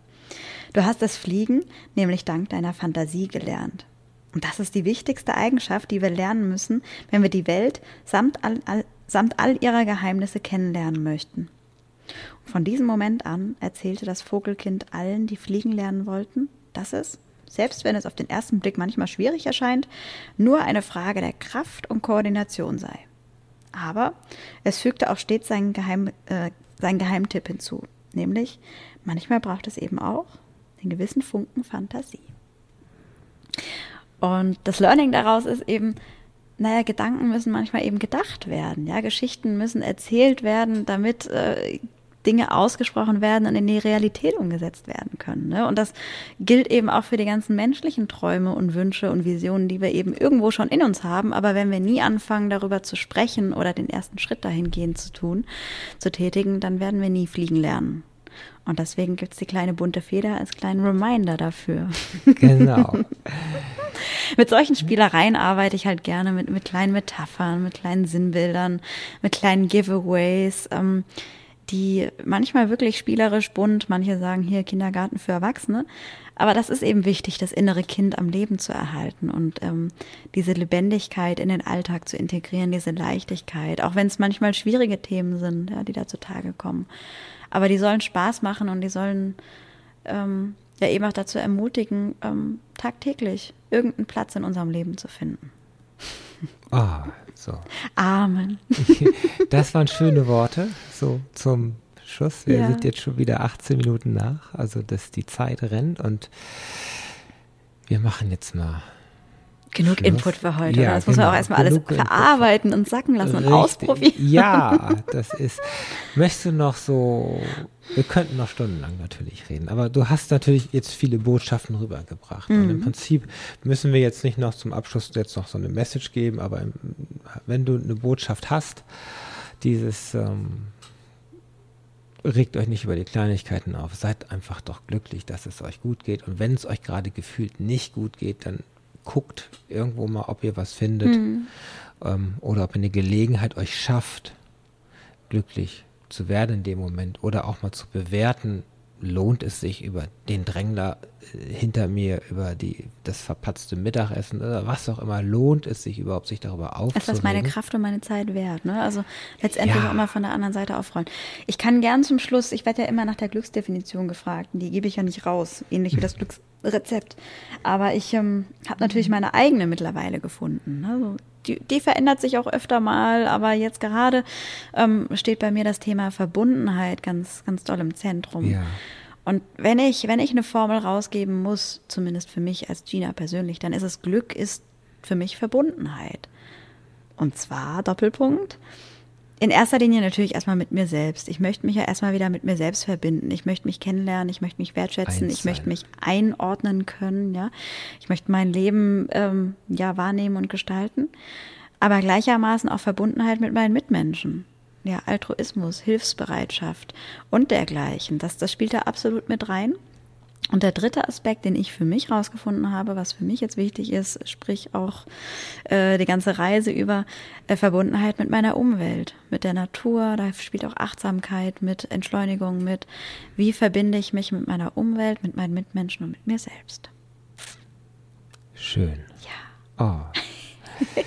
Du hast das Fliegen nämlich dank deiner Fantasie gelernt. Und das ist die wichtigste Eigenschaft, die wir lernen müssen, wenn wir die Welt samt all, all, samt all ihrer Geheimnisse kennenlernen möchten. Von diesem Moment an erzählte das Vogelkind allen, die fliegen lernen wollten, dass es, selbst wenn es auf den ersten Blick manchmal schwierig erscheint, nur eine Frage der Kraft und Koordination sei. Aber es fügte auch stets seinen, Geheim, äh, seinen Geheimtipp hinzu, nämlich manchmal braucht es eben auch den gewissen Funken Fantasie. Und das Learning daraus ist eben, naja, Gedanken müssen manchmal eben gedacht werden. Ja, Geschichten müssen erzählt werden, damit äh, Dinge ausgesprochen werden und in die Realität umgesetzt werden können. Ne? Und das gilt eben auch für die ganzen menschlichen Träume und Wünsche und Visionen, die wir eben irgendwo schon in uns haben. Aber wenn wir nie anfangen, darüber zu sprechen oder den ersten Schritt dahingehend zu tun, zu tätigen, dann werden wir nie fliegen lernen. Und deswegen gibt es die kleine bunte Feder als kleinen Reminder dafür. Genau. <laughs> mit solchen Spielereien arbeite ich halt gerne mit, mit kleinen Metaphern, mit kleinen Sinnbildern, mit kleinen Giveaways, ähm, die manchmal wirklich spielerisch bunt, manche sagen hier Kindergarten für Erwachsene. Aber das ist eben wichtig, das innere Kind am Leben zu erhalten und ähm, diese Lebendigkeit in den Alltag zu integrieren, diese Leichtigkeit, auch wenn es manchmal schwierige Themen sind, ja, die da zutage kommen. Aber die sollen Spaß machen und die sollen ähm, ja eben auch dazu ermutigen, ähm, tagtäglich irgendeinen Platz in unserem Leben zu finden. Ah, so. Amen. <laughs> Das waren schöne Worte, so zum Abschuss. Wir Ja. sind jetzt schon wieder 18 Minuten nach, also dass die Zeit rennt und wir machen jetzt mal Genug Schluss. Input für heute. Ja? Das muss man genau. auch erstmal alles Input. verarbeiten und sacken lassen und Richtig. ausprobieren. Ja, <laughs> das ist. Möchtest du noch so. Wir könnten noch stundenlang natürlich reden, aber du hast natürlich jetzt viele Botschaften rübergebracht. Und Mhm. im Prinzip müssen wir jetzt nicht noch zum Abschluss jetzt noch so eine Message geben, aber wenn du eine Botschaft hast, dieses. Ähm, Regt euch nicht über die Kleinigkeiten auf. Seid einfach doch glücklich, dass es euch gut geht. Und wenn es euch gerade gefühlt nicht gut geht, dann guckt irgendwo mal, ob ihr was findet Mhm. ähm, oder ob ihr eine Gelegenheit euch schafft, glücklich zu werden in dem Moment oder auch mal zu bewerten, lohnt es sich über den Drängler hinter mir, über die, das verpatzte Mittagessen oder was auch immer, lohnt es sich überhaupt, sich darüber Ist aufzuregen? das meine Kraft und meine Zeit wert? Ne? Also letztendlich Ja. auch immer von der anderen Seite aufrollen. Ich kann gern zum Schluss, ich werde ja immer nach der Glücksdefinition gefragt, die gebe ich ja nicht raus, ähnlich wie das <laughs> Glücksrezept. Aber ich ähm, habe natürlich meine eigene mittlerweile gefunden. Ne? So, die, die verändert sich auch öfter mal, aber jetzt gerade ähm, steht bei mir das Thema Verbundenheit ganz, ganz doll im Zentrum. Ja. Und wenn ich, wenn ich eine Formel rausgeben muss, zumindest für mich als Gina persönlich, dann ist es Glück ist für mich Verbundenheit. Und zwar Doppelpunkt. In erster Linie natürlich erstmal mit mir selbst. Ich möchte mich ja erstmal wieder mit mir selbst verbinden. Ich möchte mich kennenlernen, ich möchte mich wertschätzen, ich möchte mich einordnen können, ja. Ich möchte mein Leben ähm, ja wahrnehmen und gestalten. Aber gleichermaßen auch Verbundenheit mit meinen Mitmenschen. Ja, Altruismus, Hilfsbereitschaft und dergleichen. Das, das spielt da absolut mit rein. Und der dritte Aspekt, den ich für mich rausgefunden habe, was für mich jetzt wichtig ist, sprich auch äh, die ganze Reise über äh, Verbundenheit mit meiner Umwelt, mit der Natur, da spielt auch Achtsamkeit mit, Entschleunigung mit. Wie verbinde ich mich mit meiner Umwelt, mit meinen Mitmenschen und mit mir selbst? Schön. Ja. Oh. <laughs>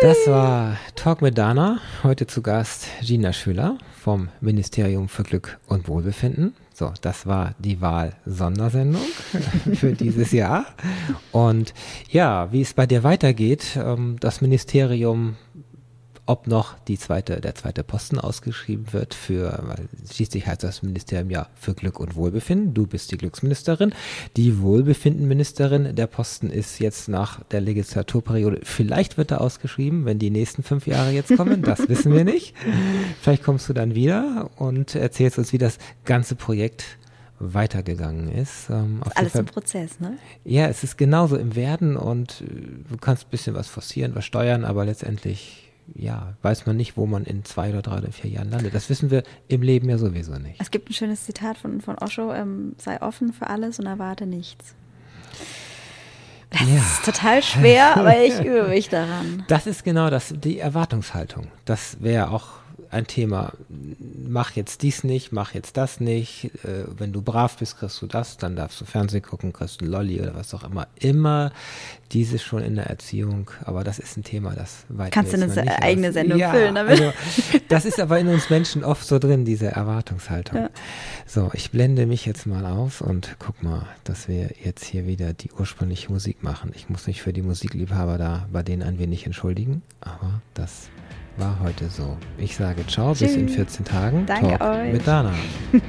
Das war Talk mit Dana. Heute zu Gast Gina Schüler vom Ministerium für Glück und Wohlbefinden. So, das war die Wahl-Sondersendung <laughs> für dieses Jahr. Und ja, wie es bei dir weitergeht, ähm, das Ministerium, ob noch die zweite, der zweite Posten ausgeschrieben wird für, weil schließlich heißt das Ministerium ja für Glück und Wohlbefinden. Du bist die Glücksministerin. Die Wohlbefindenministerin, der Posten ist jetzt nach der Legislaturperiode, vielleicht wird er ausgeschrieben, wenn die nächsten fünf Jahre jetzt kommen, das <laughs> wissen wir nicht. Vielleicht kommst du dann wieder und erzählst uns, wie das ganze Projekt weitergegangen ist. Ähm, jeden Alles Fall- im Prozess, ne? ja, es ist genauso im Werden und äh, du kannst ein bisschen was forcieren, was steuern, aber letztendlich, ja, weiß man nicht, wo man in zwei oder drei oder vier Jahren landet. Das wissen wir im Leben ja sowieso nicht. Es gibt ein schönes Zitat von, von Osho, ähm, sei offen für alles und erwarte nichts. Das Ja. ist total schwer, <laughs> aber ich übe mich daran. Das ist genau das, die Erwartungshaltung. Das wäre auch ein Thema. Mach jetzt dies nicht, mach jetzt das nicht. Äh, wenn du brav bist, kriegst du das, dann darfst du Fernsehen gucken, kriegst einen Lolli oder was auch immer. Immer dieses schon in der Erziehung. Aber das ist ein Thema, das weit Kannst du eine nicht eigene. Sendung ja, füllen damit? Also, das ist aber in uns Menschen oft so drin, diese Erwartungshaltung. Ja. So, ich blende mich jetzt mal aus und guck mal, dass wir jetzt hier wieder die ursprüngliche Musik machen. Ich muss mich für die Musikliebhaber da bei denen ein wenig entschuldigen, aber das war heute so. Ich sage ciao, Tschüss. bis in 14 Tagen. Danke Talk euch. mit Dana. <laughs>